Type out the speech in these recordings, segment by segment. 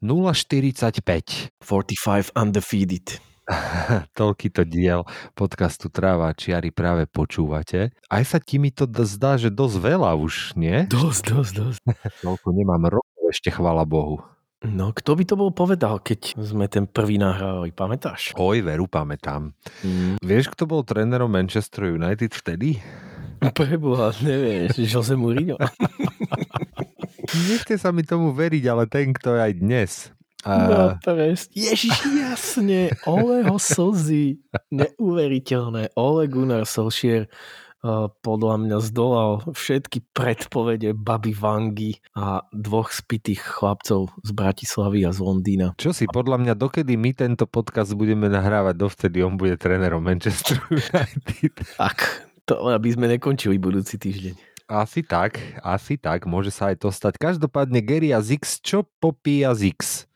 045. 45 undefeated. Toľký to diel podcastu Tráva čiary práve počúvate. Aj sa ti mi to zdá, že dosť veľa už, nie? Dosť, dosť, dosť. Toľko nemám rokov ešte, chvala Bohu. No, kto by to bol povedal, keď sme ten prvý nahrávali, pamätáš? Oj, veru, pamätám. Mm. Vieš, kto bol trénerom Manchester United vtedy? Preboha, nevieš, Jose Mourinho. Nechce sa mi tomu veriť, ale ten, kto je aj dnes. A... No. Ježiš, jasne. Oleho slzy. Neuveriteľné. Ole Gunnar Solskjaer podľa mňa zdolal všetky predpovede Baby Vangy a dvoch spitých chlapcov z Bratislavy a z Londýna. Čo si, podľa mňa, dokedy my tento podcast budeme nahrávať, dovtedy on bude trénerom Manchester United. Tak, to aby sme nekončili budúci týždeň. Asi tak, asi tak, môže sa aj to stať. Každopádne Gary a Zix, čo popíja Zix?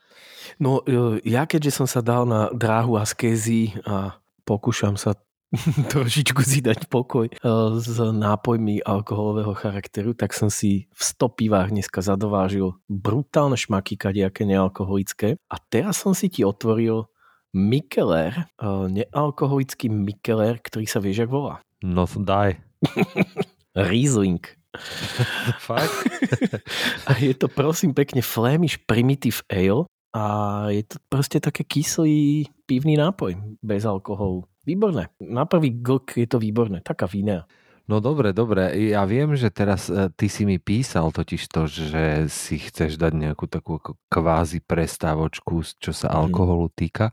No e, ja keďže som sa dal na dráhu askézy a pokúšam sa trošičku si dať pokoj e, s nápojmi alkoholového charakteru, tak som si v 100 pivách dneska zadovážil brutálne šmaky kadejaké nealkoholické a teraz som si ti otvoril Mikeler, e, nealkoholický Mikeler, ktorý sa vieš, jak volá. No daj. Riesling. Fakt? a je to prosím pekne Flemish Primitive Ale a je to proste také kyslý pivný nápoj bez alkoholu. Výborné. Na prvý glk je to výborné. Taká vína. No dobre, dobre. Ja viem, že teraz e, ty si mi písal totiž to, že si chceš dať nejakú takú kvázi prestávočku, čo sa mhm. alkoholu týka.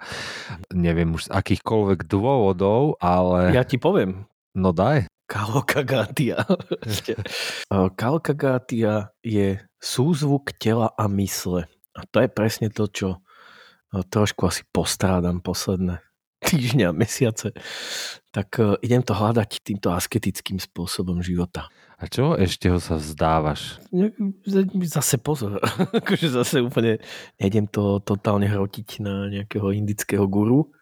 Neviem už z akýchkoľvek dôvodov, ale... Ja ti poviem. No daj. Kalokagatia. Kalokagatia je súzvuk tela a mysle. A to je presne to, čo trošku asi postrádam posledné týždňa, mesiace. Tak idem to hľadať týmto asketickým spôsobom života. A čo ešte ho sa vzdávaš? Zase pozor. akože zase úplne nejdem to totálne hrotiť na nejakého indického guru,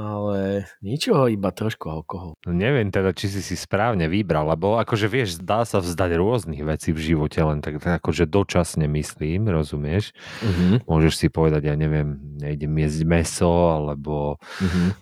ale ničoho, iba trošku alkohol. No neviem teda, či si si správne vybral, lebo akože vieš, dá sa vzdať rôznych vecí v živote, len tak, tak akože dočasne myslím, rozumieš? Uh-huh. Môžeš si povedať, ja neviem, nejdem jesť meso, alebo uh-huh.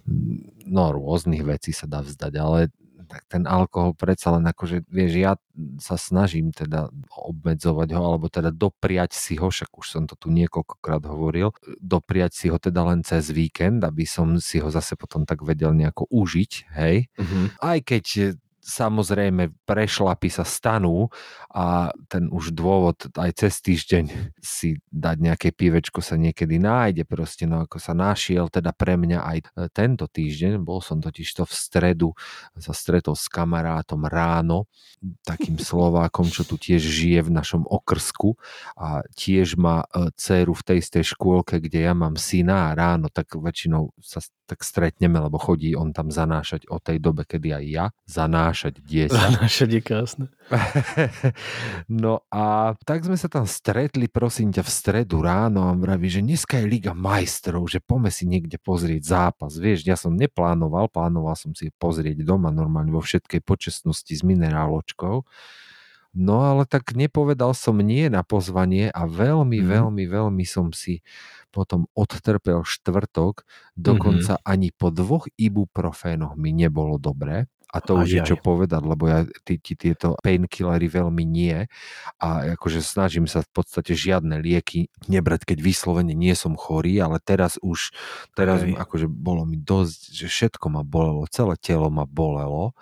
no rôznych vecí sa dá vzdať, ale tak ten alkohol predsa len akože, vieš, ja sa snažím teda obmedzovať ho, alebo teda dopriať si ho, však už som to tu niekoľkokrát hovoril, dopriať si ho teda len cez víkend, aby som si ho zase potom tak vedel nejako užiť, hej. Mm-hmm. Aj keď samozrejme prešlapy sa stanú a ten už dôvod aj cez týždeň si dať nejaké pivečko sa niekedy nájde proste, no ako sa našiel teda pre mňa aj e, tento týždeň, bol som totiž to v stredu, sa stretol s kamarátom ráno, takým Slovákom, čo tu tiež žije v našom okrsku a tiež má e, dceru v tej istej škôlke, kde ja mám syna a ráno tak väčšinou sa tak stretneme, lebo chodí on tam zanášať o tej dobe, kedy aj ja zanášať diesa. Zanášať je krásne. no a tak sme sa tam stretli, prosím ťa, v stredu ráno a vraví, že dneska je Liga majstrov, že pome si niekde pozrieť zápas. Vieš, ja som neplánoval, plánoval som si pozrieť doma normálne vo všetkej počestnosti s mineráločkou. No ale tak nepovedal som nie na pozvanie a veľmi, mm. veľmi, veľmi som si potom odtrpel štvrtok, dokonca mm-hmm. ani po dvoch ibuprofénoch mi nebolo dobré. A to už je čo povedať, lebo ja tí, tí, tieto painkillery veľmi nie. A akože snažím sa v podstate žiadne lieky nebrať, keď vyslovene nie som chorý, ale teraz už, teraz okay. akože bolo mi dosť, že všetko ma bolelo, celé telo ma bolelo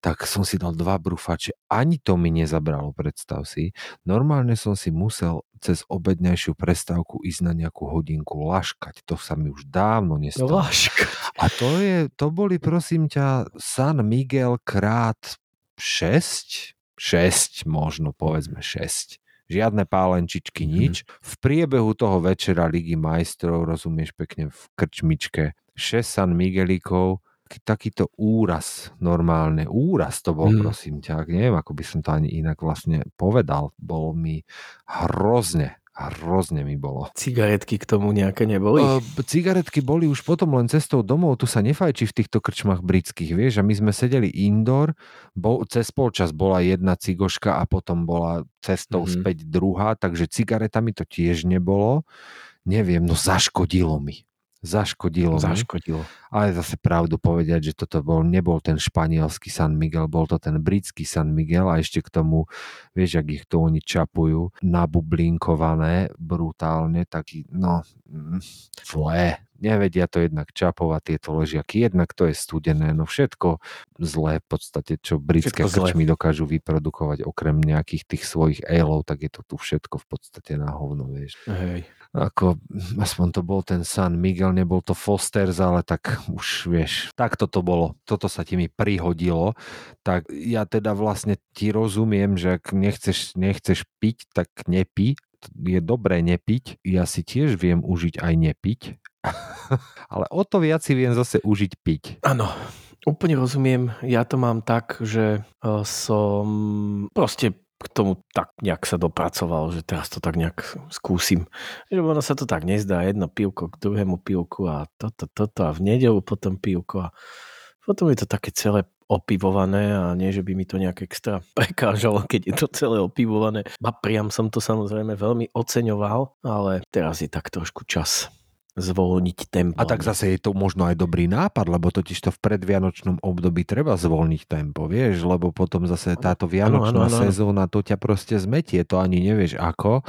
tak som si dal dva brufače. Ani to mi nezabralo, predstav si. Normálne som si musel cez obednejšiu prestávku ísť na nejakú hodinku laškať. To sa mi už dávno nestalo. Laškať. A to, je, to boli, prosím ťa, San Miguel krát 6? 6 možno, povedzme 6 Žiadne pálenčičky, Mhm. nič. V priebehu toho večera Ligy majstrov, rozumieš pekne, v krčmičke, 6 San Miguelikov, taký- takýto úraz normálne. Úraz to bol, Mm. prosím ťa. Neviem, ako by som to ani inak vlastne povedal. Bolo mi hrozne, hrozne mi bolo. Cigaretky k tomu nejaké neboli? Uh, cigaretky boli už potom len cestou domov, tu sa nefajčí v týchto krčmách britských, vieš, a my sme sedeli indoor, bol, cez polčas bola jedna cigoška a potom bola cestou mm-hmm. späť druhá, takže cigaretami to tiež nebolo. Neviem, no zaškodilo mi. Zaškodilo. Zaškodilo. Ale zase pravdu povedať, že toto bol, nebol ten španielský San Miguel, bol to ten britský San Miguel a ešte k tomu, vieš, ak ich to oni čapujú, nabublinkované brutálne, taký, no, mm, zlé. Nevedia to jednak čapovať tieto ležiaky, jednak to je studené, no všetko zlé v podstate, čo britské Všetko zlé. krčmy dokážu vyprodukovať okrem nejakých tých svojich aleov, tak je to tu všetko v podstate na hovno, vieš Hej. ako aspoň to bol ten San Miguel, nebol to Fosters, ale tak už vieš, tak toto bolo, toto sa ti mi prihodilo, tak ja teda vlastne ti rozumiem, že ak nechceš, nechceš piť, tak nepí, je dobré nepiť, ja si tiež viem užiť aj nepiť, ale o to viac si viem zase užiť piť. Áno, úplne rozumiem. Ja to mám tak, že eh, som proste k tomu tak nejak sa dopracoval, že teraz to tak nejak skúsim. Že ono sa to tak nezdá, jedno pivko k druhému pivku a toto, toto a v nedelu potom pivko a potom je to také celé opivované a nie, že by mi to nejak extra prekážalo, keď je to celé opivované. A priam som to samozrejme veľmi oceňoval, ale teraz je tak trošku čas zvolniť tempo. A tak zase je to možno aj dobrý nápad, lebo totiž to v predvianočnom období treba zvolniť tempo, vieš, lebo potom zase táto vianočná áno, áno. sezóna to ťa proste zmetie, to ani nevieš ako.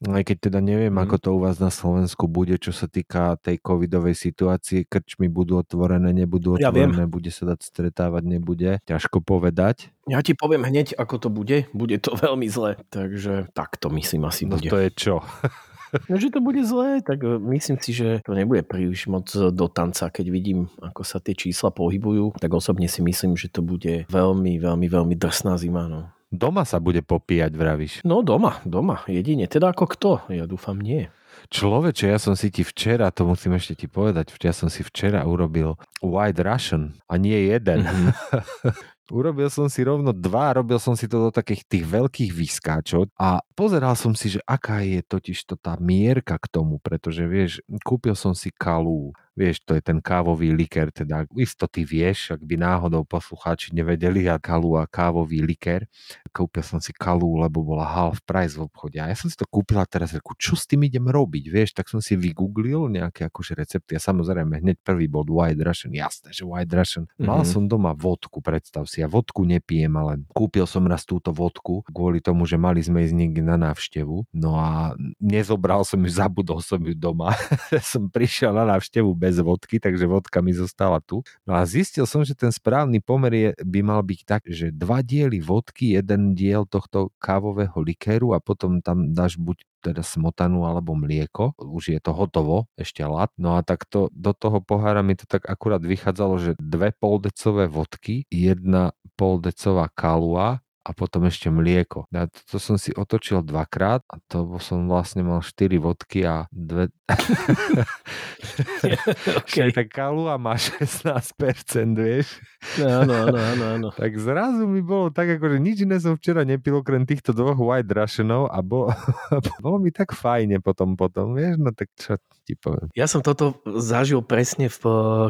Aj keď teda neviem, Mhm. ako to u vás na Slovensku bude, čo sa týka tej covidovej situácie, krčmy budú otvorené, nebudú Ja otvorené, bude sa dať stretávať, nebude. Ťažko povedať. Ja ti poviem hneď, ako to bude. Bude to veľmi zle. Takže tak to myslím asi No bude. to je čo? No, že to bude zlé, tak e, myslím si, že to nebude príliš moc do tanca, keď vidím, ako sa tie čísla pohybujú. Tak osobne si myslím, že to bude veľmi, veľmi, veľmi drsná zima. No, Doma sa bude popíjať, vravíš. no doma, doma, jedine. Teda ako kto? Ja dúfam nie. Človeče, ja som si ti včera, to musím ešte ti povedať, ja som si včera urobil White Russian a nie jeden. Mhm. Urobil som si rovno dva, robil som si to do takých tých veľkých vyskáčov a pozeral som si, že aká je totiž to tá mierka k tomu, pretože vieš, kúpil som si kalú, vieš, to je ten kávový liker, teda isto ty vieš, ak by náhodou poslucháči nevedeli, a kalu a kávový liker, kúpil som si kalu, lebo bola half price v obchode a ja som si to kúpil a teraz reku, čo s tým idem robiť, vieš, tak som si vygooglil nejaké akože recepty a samozrejme hneď prvý bol White Russian, jasné, že White Russian. Mal Mhm. som doma vodku, predstav si, ja vodku nepijem, ale kúpil som raz túto vodku kvôli tomu, že mali sme ísť niekde na návštevu, no a nezobral som ju, zabudol som ju doma. som prišiel na návštevu bez vodky, takže vodka mi zostala tu. No a zistil som, že ten správny pomer je, by mal byť tak, že dva diely vodky, jeden diel tohto kávového likéru a potom tam dáš buď teda smotanu alebo mlieko, už je to hotovo, ešte lat. No a takto do toho pohára mi to tak akurát vychádzalo, že dve poldecové vodky, jedna poldecová kalua a potom ešte mlieko. A to, to som si otočil dvakrát a to som vlastne mal 4 vodky a dve... okay. Tak kalua má 16%, vieš. Áno, áno, áno, áno. Tak zrazu mi bolo tak, ako že nič iné som včera nepil okrem týchto dvoch White Russianov a bolo, bolo mi tak fajne potom potom, vieš, no tak čo ti poviem. Ja som toto zažil presne, v,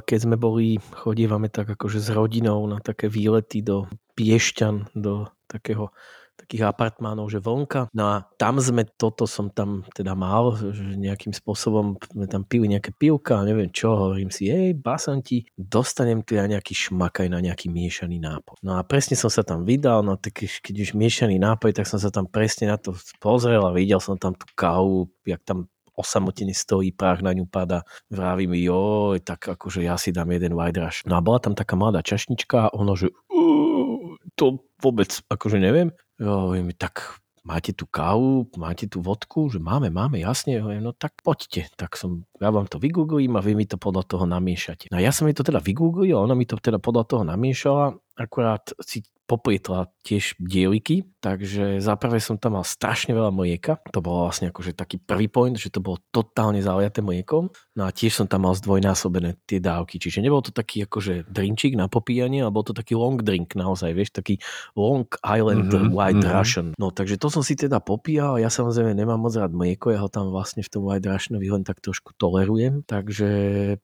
keď sme boli, chodívame tak akože s rodinou na také výlety do Piešťan, do takého takých apartmánov, že vonka. No a tam sme, toto som tam teda mal, že nejakým spôsobom sme tam pili nejaké pivka neviem čo, hovorím si, hej, basanti, dostanem tu ja nejaký šmak aj na nejaký miešaný nápoj. No a presne som sa tam vydal, no tak keď už miešaný nápoj, tak som sa tam presne na to pozrel a videl som tam tú kávu, jak tam osamotene stojí, prach na ňu pada. Vravím, joj, tak akože ja si dám jeden white rush. No a bola tam taká mladá čašnička a ono, že to vôbec akože neviem. Jo, mi tak máte tu kávu, máte tu vodku, že máme, máme, jasne, no tak poďte. Tak som, ja vám to vygooglím a vy mi to podľa toho namiešate. No a ja som mi to teda vygooglil ona mi to teda podľa toho namiešala, akurát si poplietla tiež dieliky, takže za prvé som tam mal strašne veľa mlieka, to bolo vlastne akože taký prvý point, že to bolo totálne zaliaté mliekom, no a tiež som tam mal zdvojnásobené tie dávky, čiže nebol to taký akože drinčík na popíjanie, ale bol to taký long drink naozaj, vieš, taký Long Island mm-hmm, White mm-hmm. Russian. No takže to som si teda popíjal, ja samozrejme nemám moc rád mlieko, ja ho tam vlastne v tom White Russianovi len tak trošku tolerujem, takže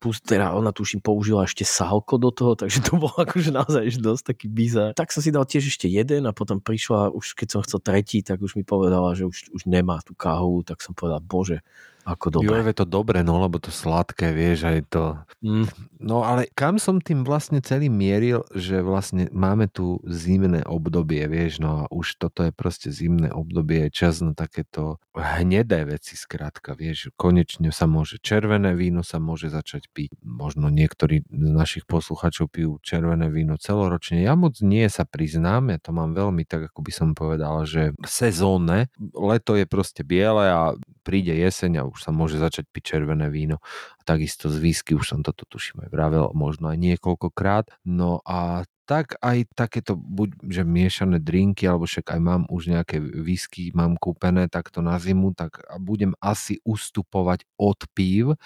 plus teda ona tuším použila ešte sálko do toho, takže to bolo akože naozaj dosť taký bizar. Tak som si dal tiež ešte jeden a potom prišla, už keď som chcel tretí, tak už mi povedala, že už, už nemá tú káhu, tak som povedal, bože, ako dobre. Jo, je to dobre, no, lebo to sladké, vieš, aj to. Mm. No ale kam som tým vlastne celý mieril, že vlastne máme tu zimné obdobie, vieš, no a už toto je proste zimné obdobie, je čas na takéto hnedé veci, skrátka, vieš, konečne sa môže, červené víno sa môže začať piť. Možno niektorí z našich posluchačov pijú červené víno celoročne. Ja moc nie sa priznám, ja to mám veľmi tak, ako by som povedal, že sezónne. Leto je proste biele a príde jeseň a už sa môže začať piť červené víno. A takisto z whisky, už som toto tuším aj vravel, možno aj niekoľkokrát. No a tak aj takéto, buď že miešané drinky, alebo však aj mám už nejaké whisky, mám kúpené takto na zimu, tak budem asi ustupovať od pív,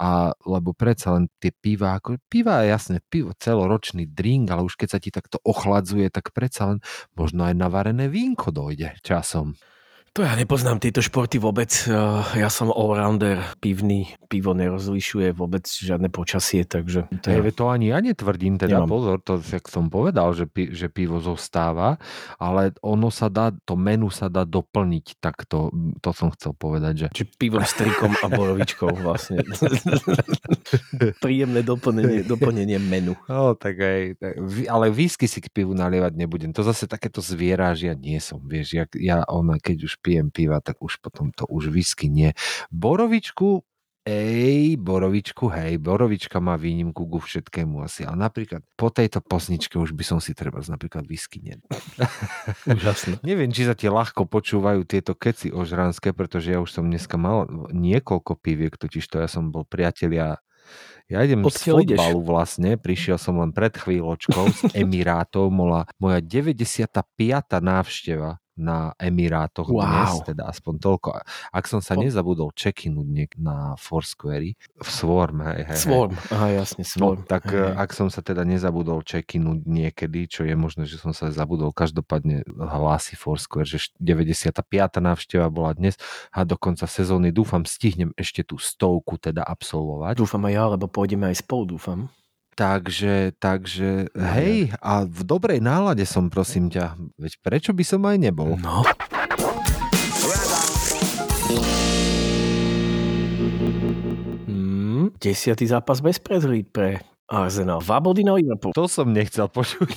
a, lebo predsa len tie piva, ako piva je jasné, pivo celoročný drink, ale už keď sa ti takto ochladzuje, tak predsa len možno aj navarené vínko dojde časom. To ja nepoznám tieto športy vôbec. Eh, Ja som allrounder, pivný, pivo nerozlišuje vôbec žiadne počasie, takže... To, je, to ani ja netvrdím, teda Nemám. pozor, to jak som povedal, že, pi, že pivo zostáva, ale ono sa dá, to menu sa dá doplniť, tak to, to som chcel povedať, že Čiže pivom s trikom a borovičkou vlastne. Príjemné doplnenie, doplnenie menu. No, tak aj, tak, ale whisky si k pivu nalievať nebudem. To zase takéto zviera, že ja nie som, vieš, ja, ja ona, keď už pijem piva, tak už potom to už whisky nie. Borovičku, ej, borovičku, hej, borovička má výnimku ku všetkému asi, ale napríklad po tejto posničke už by som si treba napríklad whisky nedal. Úžasné. Neviem, či sa ti ľahko počúvajú tieto keci ožranské, pretože ja už som dneska mal niekoľko piviek, totiž to ja som bol priatelia ja idem z Odkiaľ ideš? fotbalu vlastne, prišiel som len pred chvíľočkou z Emirátov, bola moja 95. návšteva na Emirátoch Wow. dnes, teda aspoň toľko. Ak som sa nezabudol check-inúť niek- na Foursquare, v Swarm, hej, hej, hej. Swarm. Aha, jasne, No, Swarm. tak Hej, ak som sa teda nezabudol check-inúť niekedy, čo je možné, že som sa zabudol, každopádne hlási Foursquare, že št- 95. návšteva bola dnes a do konca sezóny dúfam stihnem ešte tú stovku teda absolvovať. Dúfam aj ja, lebo pôjdeme aj spolu, dúfam. Takže, takže, hej, a v dobrej nálade som, prosím ťa, veď prečo by som aj nebol? No. Hmm, desiatý zápas bez prehry pre Arsenal. Dva body na Liverpool. To som nechcel počuť.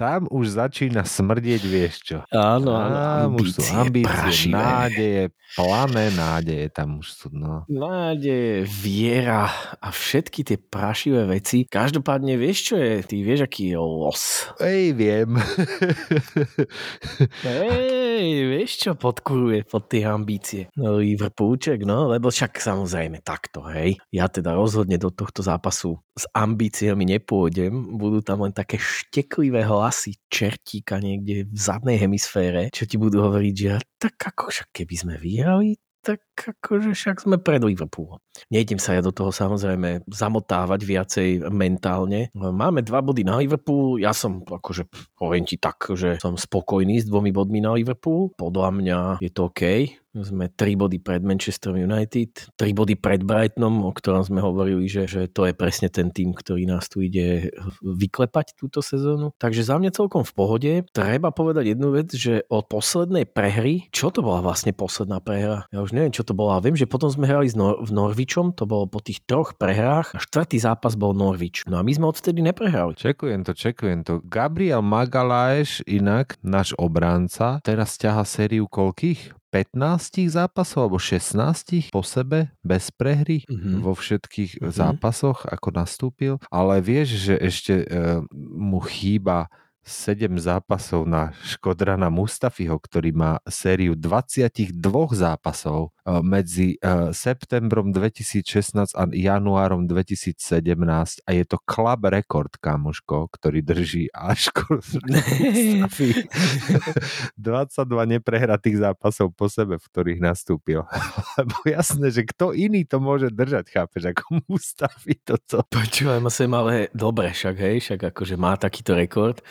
Tam už začína smrdieť, vieš čo. Áno, Tam už sú ambície, ambície, prašivé. nádeje, plané nádeje, tam už sú, no. Nádej, viera a všetky tie prašivé veci. Každopádne vieš, čo je? Ty vieš, aký je los. Ej, viem. Hej, vieš, čo podkuruje pod tie ambície? No Liverpoolček, no, lebo však samozrejme takto, hej. Ja teda rozhodne do tohto zápasu s ambíciami nepôjdem. Budú tam len také šteklivé hlasy čertíka niekde v zadnej hemisfére, čo ti budú hovoriť, že tak ako však keby sme vyhrali, tak akože však sme pred Liverpoolom. Nejdem sa ja do toho samozrejme zamotávať viacej mentálne. Máme dva body na Liverpool, ja som akože, poviem ti tak, že som spokojný s dvomi bodmi na Liverpool. Podľa mňa je to OK. Sme 3 body pred Manchester United, 3 body pred Brightonom, o ktorom sme hovorili, že, že to je presne ten tým, ktorý nás tu ide vyklepať túto sezónu. Takže za mňa celkom v pohode. Treba povedať jednu vec, že od poslednej prehry, čo to bola vlastne posledná prehra? Ja už neviem, čo to bola. Viem, že potom sme hrali s Nor- v Norvičom, to bolo po tých troch prehrách a štvrtý zápas bol Norvič. No a my sme odtedy neprehrali. Čekujem to, čekujem to. Gabriel Magalaeš, inak náš obránca, teraz ťaha sériu koľkých? 15 zápasov alebo 16 po sebe bez prehry Mhm. vo všetkých Mhm. zápasoch, ako nastúpil. Ale vieš, že ešte e, mu chýba 7 zápasov na Škodrana Mustafiho, ktorý má sériu 22 zápasov medzi eh, septembrom 2016 a januárom 2017 a je to club rekord, kamoško, ktorý drží až 22 neprehratých zápasov po sebe, v ktorých nastúpil. Lebo jasné, že kto iný to môže držať, chápeš, ako Mustafi toto. Počúvaj ma sem, ale dobre, však hej, však akože má takýto rekord,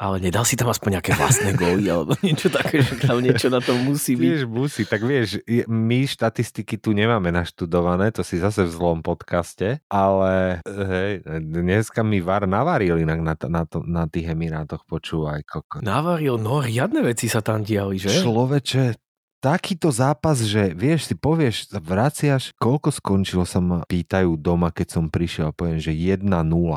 ale nedal si tam aspoň nejaké vlastné góly alebo niečo také, že tam niečo na tom musí byť. Vieš, musí, tak vieš, my štatistiky tu nemáme naštudované, to si zase v zlom podcaste, ale hej, dneska mi VAR navaril inak na, na, to, na tých Emirátoch, počúvaj, koko. Navaril, no riadne veci sa tam diali, že? Človeče, takýto zápas, že vieš, si povieš, vraciaš, koľko skončilo sa ma pýtajú doma, keď som prišiel a poviem, že 1-0.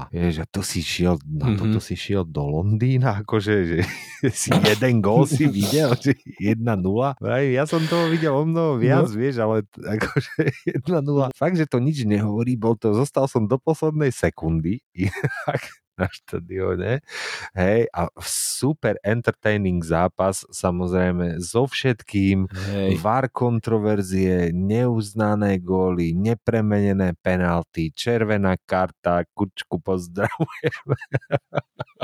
Vieš, a to si šiel, na Mhm. toto si šiel do Londýna, akože, že si jeden gól si videl, že 1-0. Vraj, Ja som toho videl o mnoho viac, No. vieš, ale akože 1-0. Fakt, že to nič nehovorí, bol to, zostal som do poslednej sekundy, inak na štadióne. Hej, a super entertaining zápas, samozrejme, so všetkým, Hej. VAR kontroverzie, neuznané góly, nepremenené penalty, červená karta, kučku pozdravujem.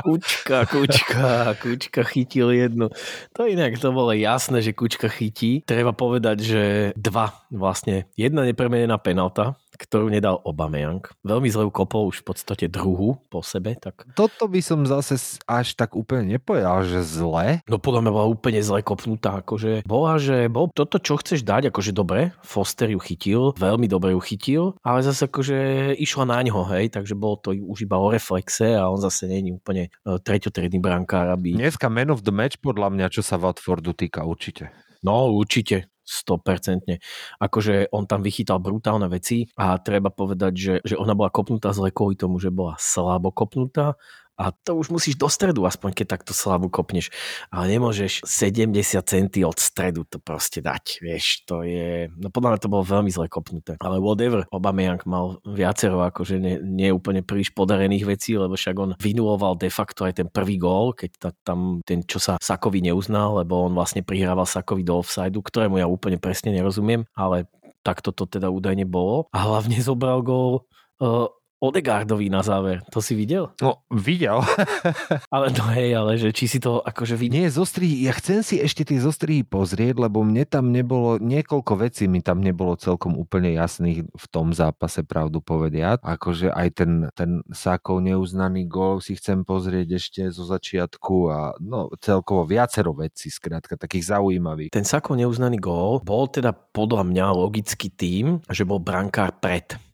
Kučka, kučka, kučka chytil jednu. To inak to bolo jasné, že kučka chytí. Treba povedať, že dva vlastne. Jedna nepremenená penalta, ktorú nedal Obameyang. Veľmi zle ju kopol už v podstate druhú po sebe. Tak... Toto by som zase až tak úplne nepovedal, že zle. No podľa mňa bola úplne zle kopnutá. Akože bola, že bol toto, čo chceš dať, akože dobre. Foster ju chytil, veľmi dobre ju chytil, ale zase akože išla na ňo, hej, takže bolo to už iba o reflexe a on zase není úplne e, treťotredný brankár, aby... Dneska man of the match podľa mňa, čo sa Watfordu týka určite. No určite, 100%. Akože on tam vychytal brutálne veci a treba povedať, že, že ona bola kopnutá zle kvôli tomu, že bola slabo kopnutá a to už musíš do stredu, aspoň keď takto slabo kopneš. Ale nemôžeš 70 centy od stredu to proste dať, vieš, to je... No podľa mňa to bolo veľmi zle kopnuté. Ale whatever, Aubameyang mal viacero akože nie, nie úplne príliš podarených vecí, lebo však on vynuloval de facto aj ten prvý gól, keď ta, tam ten, čo sa Sakovi neuznal, lebo on vlastne prihrával Sakovi do offsideu, ktorému ja úplne presne nerozumiem, ale takto to teda údajne bolo. A hlavne zobral gól uh, Odegaardovi na záver. To si videl? No, videl. Ale no hej, ale že či si to akože videl. Nie, zostrihy, ja chcem si ešte tie zostrihy pozrieť, lebo mne tam nebolo, niekoľko vecí mi tam nebolo celkom úplne jasných v tom zápase, pravdu povediať. Akože aj ten, ten Sákov neuznaný gól si chcem pozrieť ešte zo začiatku a no celkovo viacero vecí, skrátka, takých zaujímavých. Ten Sakov neuznaný gól bol teda podľa mňa logicky tým, že bol brankár pred.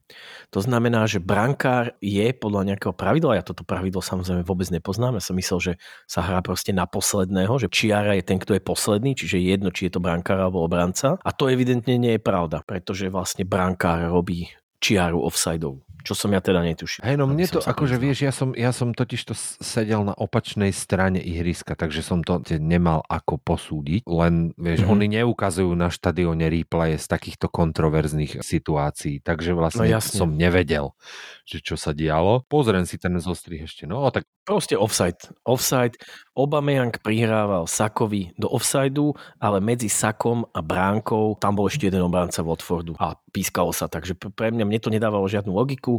To znamená, že brankár je podľa nejakého pravidla, ja toto pravidlo samozrejme vôbec nepoznám, ja som myslel, že sa hrá proste na posledného, že čiara je ten, kto je posledný, čiže je jedno, či je to brankár alebo obranca. A to evidentne nie je pravda, pretože vlastne brankár robí čiaru offsideov, čo som ja teda netušil. Hej, no mne to, akože vieš, ja som, ja som totiž to sedel na opačnej strane ihriska, takže som to nemal ako posúdiť, len vieš, Mhm. oni neukazujú na štadióne replaye z takýchto kontroverzných situácií, takže vlastne No jasne. som nevedel, že čo sa dialo. Pozriem si ten zostrih ešte, no tak Proste offside. Offside. Aubameyang prihrával Sakovi do offsideu, ale medzi Sakom a bránkou tam bol ešte jeden obranca Watfordu a pískalo sa, takže pre mňa mne to nedávalo žiadnu logiku,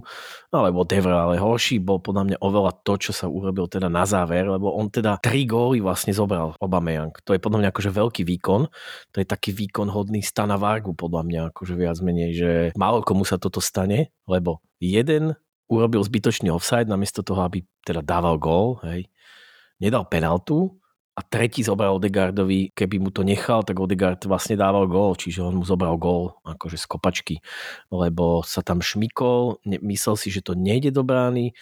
no ale ale horší bol podľa mňa oveľa to, čo sa urobil teda na záver, lebo on teda tri góly vlastne zobral Aubameyang. To je podľa mňa akože veľký výkon, to je taký výkon hodný Stana Vargu podľa mňa, akože viac menej, že málo komu sa toto stane, lebo jeden urobil zbytočný offside namiesto toho, aby teda dával gól, hej. Nedal penaltu a tretí zobral Odegaardovi, keby mu to nechal, tak Odegaard vlastne dával gól, čiže on mu zobral gól akože z kopačky, lebo sa tam šmikol, myslel si, že to nejde do brány,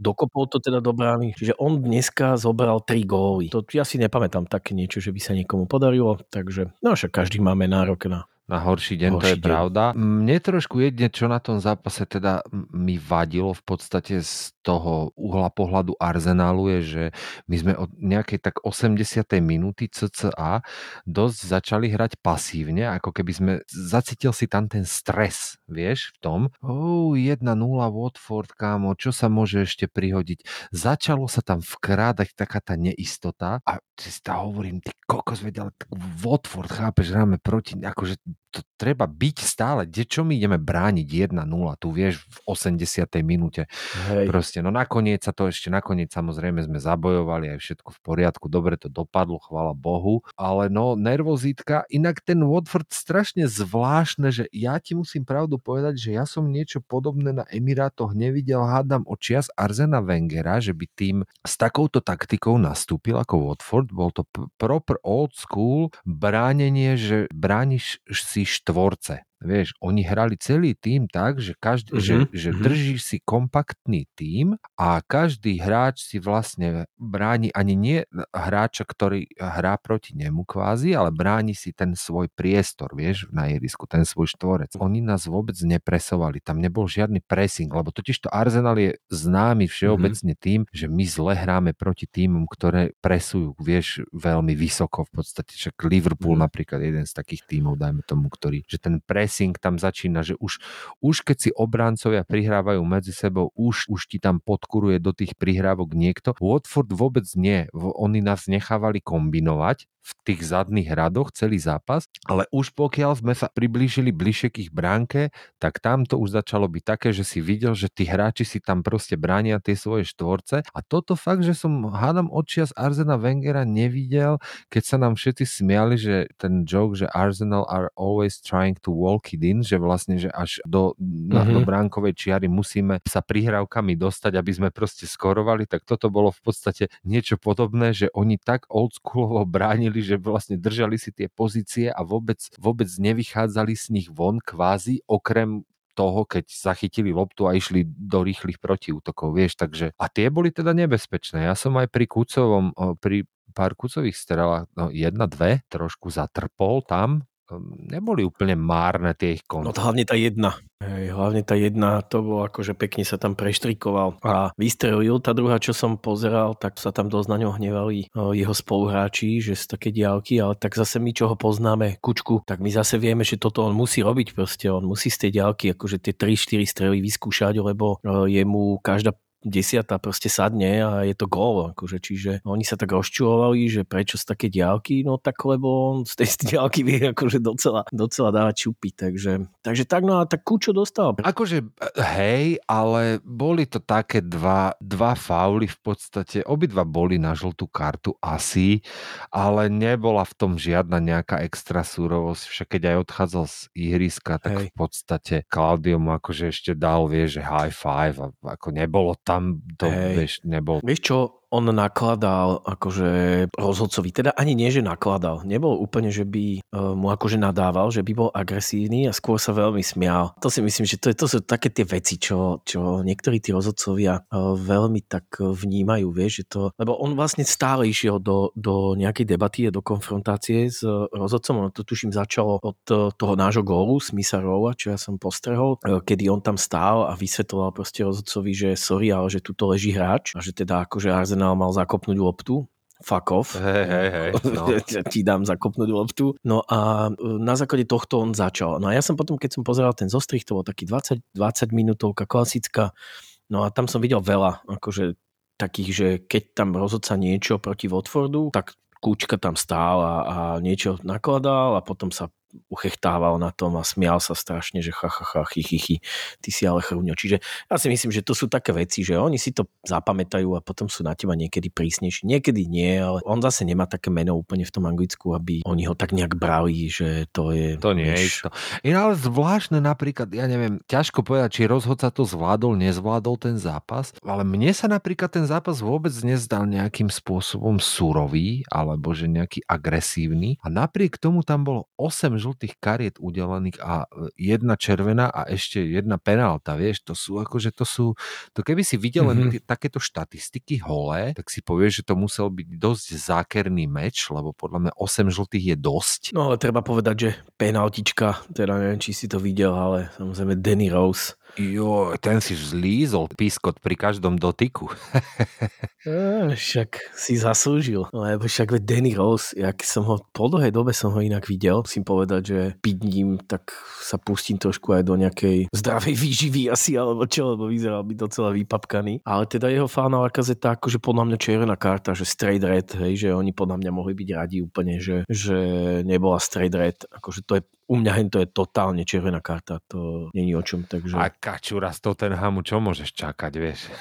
dokopol to teda do brány, čiže on dneska zobral tri góly. To ja si nepamätám také niečo, že by sa niekomu podarilo, takže no však každý máme nárok na na horší deň, to Horší je deň. pravda. Mne trošku jedne, čo na tom zápase teda mi vadilo v podstate z toho uhla pohľadu Arsenálu je, že my sme od nejakej tak 80. minúty cca dosť začali hrať pasívne, ako keby sme, zacítil si tam ten stres, vieš, v tom. Oh, 1-0 Watford, kámo, čo sa môže ešte prihodiť? Začalo sa tam vkrádať taká tá neistota a si stále hovorím, ty kokos, tak Watford, chápeš, hráme proti, akože to treba byť stále. Kde čo my ideme brániť 1-0, tu vieš, v 80. minúte. Hej. Proste, no nakoniec sa to ešte, nakoniec samozrejme sme zabojovali, aj všetko v poriadku, dobre to dopadlo, chvála Bohu, ale no nervozítka, inak ten Watford strašne zvláštne, že ja ti musím pravdu povedať, že ja som niečo podobné na Emirátoch nevidel, hádam od čias Arzena Wengera, že by tým s takouto taktikou nastúpil ako Watford, bol to proper old school bránenie, že brániš si štvorce. Vieš, oni hrali celý tým tak, že, každý, Mhm, že, že mhm. držíš si kompaktný tým a každý hráč si vlastne bráni ani nie hráča, ktorý hrá proti nemu kvázi, ale bráni si ten svoj priestor, vieš, na ihrisku, ten svoj štvorec. Oni nás vôbec nepresovali, tam nebol žiadny pressing, lebo totiž to Arsenal je známy všeobecne tým, že my zle hráme proti týmom, ktoré presujú, vieš, veľmi vysoko v podstate, však Liverpool Mhm. napríklad jeden z takých tímov, dajme tomu, ktorý, že ten pressing tam začína, že už, už keď si obráncovia prihrávajú medzi sebou, už, už ti tam podkuruje do tých prihrávok niekto. Watford vôbec nie. Oni nás nechávali kombinovať v tých zadných radoch celý zápas, ale už pokiaľ sme sa priblížili bližšie k ich bránke, tak tam to už začalo byť také, že si videl, že tí hráči si tam proste bránia tie svoje štvorce a toto fakt, že som hádam odčias Arzena Wengera nevidel, keď sa nám všetci smiali, že ten joke, že Arsenal are always trying to walk it in, že vlastne, že až do, na, do Mhm. bránkovej čiary musíme sa prihrávkami dostať, aby sme proste skorovali, tak toto bolo v podstate niečo podobné, že oni tak oldschoolovo bránili, že vlastne držali si tie pozície a vôbec, vôbec nevychádzali z nich von kvázi, okrem toho, keď zachytili loptu a išli do rýchlych protiútokov, vieš, takže a tie boli teda nebezpečné. Ja som aj pri Kucovom, o, pri pár kucových strelách, no jedna, dve, trošku zatrpol tam, neboli úplne márne tie ich No konce. to hlavne tá jedna. Hej, hlavne tá jedna, to bolo ako, že pekne sa tam preštrikoval a vystrelil. Tá druhá, čo som pozeral, tak sa tam dosť na ňo hnevali o, jeho spoluhráči, že z také diálky, ale tak zase my, čo ho poznáme, Kučku, tak my zase vieme, že toto on musí robiť proste. On musí z tej diálky akože tie 3-4 strely vyskúšať, lebo o, jemu každá desiatá proste sadne a je to gól. Akože, čiže oni sa tak rozčulovali, že prečo z také diálky, no tak lebo on z tej diálky vie akože docela, docela dávať čupy. Takže, takže tak, no a tak Kučo dostal. Akože hej, ale boli to také dva, dva fauly v podstate, obidva boli na žltú kartu asi, ale nebola v tom žiadna nejaká extra súrovosť, však keď aj odchádzal z ihriska, tak Hej. v podstate Claudio mu akože ešte dal, vie, že high five a ako nebolo tam, to Hej. vieš, nebol Vieš čo, on nakladal akože rozhodcovi, teda ani nie, že nakladal. Nebol úplne, že by e, mu akože nadával, že by bol agresívny a skôr sa veľmi smial. To si myslím, že to, je, to sú také tie veci, čo, čo niektorí tí rozhodcovia e, veľmi tak vnímajú, vieš, že to, lebo on vlastne stále išiel do, do nejakej debaty a do konfrontácie s rozhodcom. Ono to tuším začalo od e, toho nášho gólu, Smitha Rowa, čo ja som postrehol, kedy on tam stál a vysvetoval proste rozhodcovi, že sorry, ale že tuto leží hráč a že teda akože Arsenal mal zakopnúť loptu. Fuck off. Hej, hej, hej, no. Ja ti dám zakopnúť loptu. No a e, na základe tohto on začal. No a ja som potom, keď som pozeral ten zostrih, to bol taký 20, 20 minútovka klasická. No a tam som videl veľa, akože takých, že keď tam rozhodca niečo proti Watfordu, tak kúčka tam stál a, a niečo nakladal a potom sa uchechtával na tom a smial sa strašne, že ha, ha, ha, chy, chy, chy, ty si ale chrúňo. Čiže ja si myslím, že to sú také veci, že oni si to zapamätajú a potom sú na teba niekedy prísnejší. Niekedy nie, ale on zase nemá také meno úplne v tom Anglicku, aby oni ho tak nejak brali, že to je... To nie je vieš, isto. Je ale zvláštne napríklad, ja neviem, ťažko povedať, či rozhodca to zvládol, nezvládol ten zápas, ale mne sa napríklad ten zápas vôbec nezdal nejakým spôsobom surový, alebo že nejaký agresívny. A napriek tomu tam bolo 8 žltých kariet udelených a e, jedna červená a ešte jedna penálta, vieš, to sú akože to sú, to keby si videl len Mhm. takéto štatistiky holé, tak si povieš, že to musel byť dosť zákerný meč, lebo podľa mňa 8 žltých je dosť. No ale treba povedať, že penaltička, teda neviem, či si to videl, ale samozrejme Danny Rose Jo, ten si zlízol pískot pri každom dotyku. Á, však si zaslúžil, lebo však Danny Rose, jak som ho, po dlhej dobe som ho inak videl, musím povedať, že piť ním, tak sa pustím trošku aj do nejakej zdravej výživy asi, alebo čo, lebo vyzeral by docela vypapkaný. Ale teda jeho fána kazeta, akože podľa mňa červená karta, že straight red, hej, že oni podľa mňa mohli byť radi úplne, že, že nebola straight red, akože to je u mňa hen to je totálne červená karta, to není o čom, takže... A kačura z Tottenhamu, čo môžeš čakať, vieš?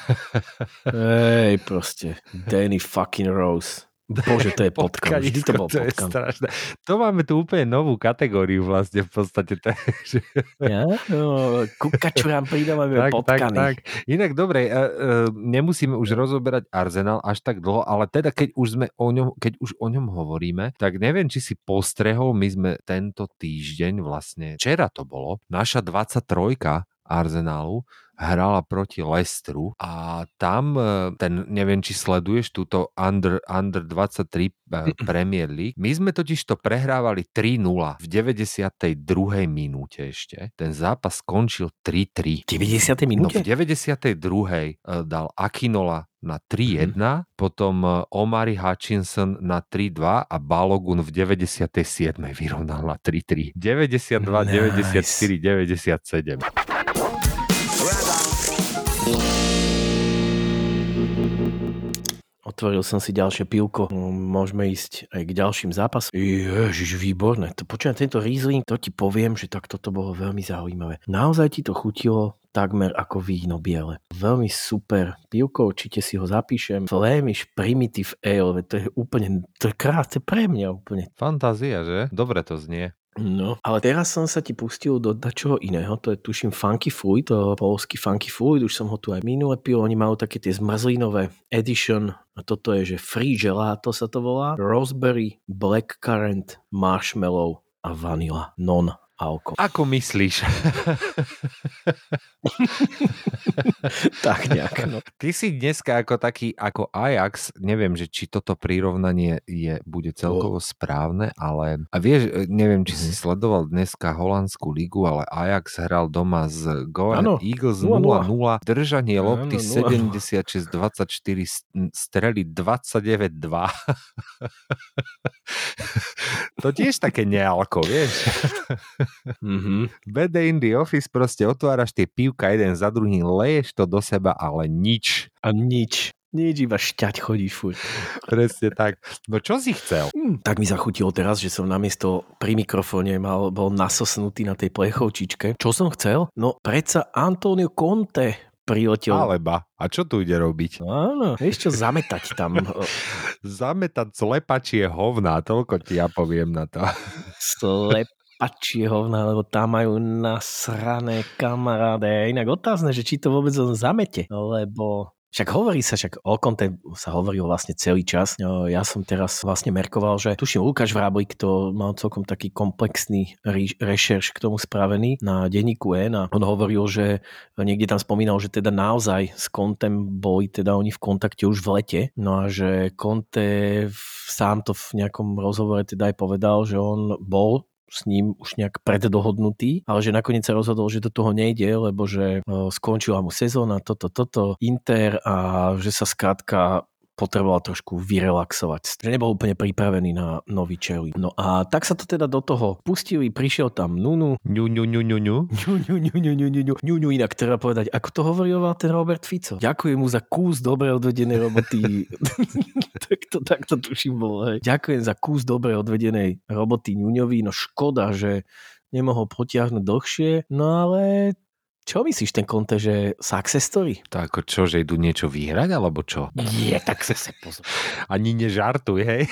Hej, proste, Danny fucking Rose. Bože, to je potkan. Vždy to bol to je potkan. strašné. To máme tu úplne novú kategóriu vlastne v podstate. Takže... Ja? No, ku kačurám pridávame tak, tak, tak. Inak dobre, uh, uh, nemusíme už rozoberať Arsenal až tak dlho, ale teda keď už, sme o ňom, keď už o ňom hovoríme, tak neviem, či si postrehol, my sme tento týždeň vlastne, včera to bolo, naša 23 Arsenalu hrala proti Lestru a tam e, ten, neviem, či sleduješ túto Under, under 23 e, Premier League. My sme totiž to prehrávali 3-0 v 92. minúte ešte. Ten zápas skončil 3-3. V 90. No minúte? v 92. e, dal Akinola na 3-1, Mhm. potom Omari Hutchinson na 3-2 a Balogun v 97. vyrovnal na 3-3. 92, Nice. 94, 97. Otvoril som si ďalšie pivko. Mm, Môžeme ísť aj k ďalším zápasom. Ježiš, výborné. To, počujem, tento Riesling, to ti poviem, že tak toto bolo veľmi zaujímavé. Naozaj ti to chutilo takmer ako víno biele. Veľmi super pivko, určite si ho zapíšem. Flemish Primitive Ale, to je úplne, to je krásne pre mňa úplne. Fantázia, že? Dobre to znie. No, ale teraz som sa ti pustil do dačoho iného, to je tuším Funky Fluid, to polský Funky Fluid, už som ho tu aj minule pil, oni majú také tie zmrzlinové edition, a toto je, že Free Gelato sa to volá, Raspberry, Blackcurrant, Marshmallow a Vanilla, non alko. Ako myslíš? tak nejak, no. Ty si dneska ako taký, ako Ajax, neviem, že či toto prirovnanie je, bude celkovo správne, ale a vieš, neviem, či si sledoval dneska holandskú ligu, ale Ajax hral doma z Go Áno, Eagles 0-0. 0-0, držanie lopty 0-0. 76-24, s- strely 29-2. to tiež také nealko, vieš? Mhm. Bad day in the office, proste otváraš tie pivka jeden za druhým, leješ to do seba, ale nič. A nič. Nič, iba šťať chodíš furt. Presne tak. No čo si chcel? Hm, tak mi zachutilo teraz, že som namiesto pri mikrofóne mal, bol nasosnutý na tej plechovčičke. Čo som chcel? No predsa Antonio Conte priletel. Alebo. A čo tu ide robiť? Áno, vieš čo, zametať tam. Zametať slepačie hovná, toľko ti ja poviem na to. Slepačie hovna, lebo tam majú nasrané kamaráde. Inak otázne, že či to vôbec on zamete, lebo však hovorí sa, však o Conte sa hovorilo vlastne celý čas. No, Ja som teraz vlastne merkoval, že tuším Lukáš Vráblik to mal celkom taký komplexný re- rešerš k tomu spravený na denníku N a on hovoril, že niekde tam spomínal, že teda naozaj s Contem boli teda oni v kontakte už v lete. No a že Conte sám to v nejakom rozhovore teda aj povedal, že on bol s ním už nejak preddohodnutý, ale že nakoniec sa rozhodol, že do toho nejde, lebo že e, skončila mu sezóna, toto, toto, Inter a že sa skrátka potreboval trošku vyrelaxovať. Že nebol úplne pripravený na nový Cherry. No a tak sa to teda do toho pustili, prišiel tam Nunu. Ňu, ňu, ňu, ňu, ňu. Ňu, ňu, ňu, ňu, ňu, ňu, ňu. ňu, ňu inak treba povedať, ako to hovoril ten Robert Fico. Ďakujem mu za kús dobre odvedenej roboty. tak, to, tak to tuším bolo. Hej. Ďakujem za kús dobre odvedenej roboty Ňuňovi. No škoda, že nemohol potiahnuť dlhšie, no ale čo myslíš ten Conte, že success story? To ako čo, že idú niečo vyhrať, alebo čo? Nie, tak sa sa pozor. Ani nežartuj, hej?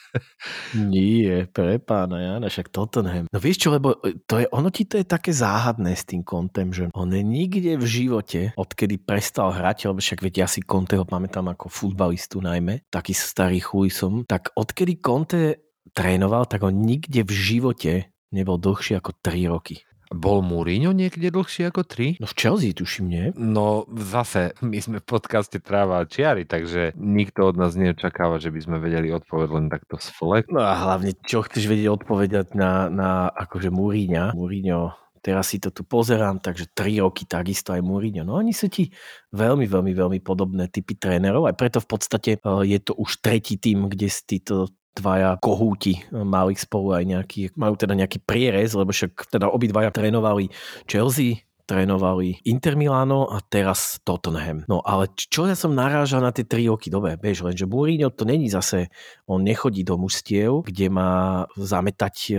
Nie, pre pána Jana, však Tottenham. No vieš čo, lebo to je, ono ti to je také záhadné s tým Kontem, že on je nikde v živote, odkedy prestal hrať, lebo však veď ja si Conteho pamätám ako futbalistu najmä, taký starý chuj som, tak odkedy Conte trénoval, tak on nikde v živote nebol dlhší ako 3 roky. Bol Mourinho niekde dlhšie ako 3? No v Chelsea tuším, nie? No zase, my sme v podcaste Tráva a čiary, takže nikto od nás neočakáva, že by sme vedeli odpovedať len takto z flek. No a hlavne, čo chceš vedieť odpovedať na, na akože Múríňa. Múriňo teraz si to tu pozerám, takže 3 roky takisto aj Mourinho. No oni sú ti veľmi, veľmi, veľmi podobné typy trénerov, aj preto v podstate e, je to už tretí tým, kde si títo dvaja kohúti e, mali spolu aj nejaký, majú teda nejaký prierez, lebo však teda obidvaja trénovali Chelsea, trénovali Inter Milano a teraz Tottenham. No ale čo ja som narážal na tie 3 roky, dobe, bež, lenže Mourinho to není zase, on nechodí do mustiev, kde má zametať e,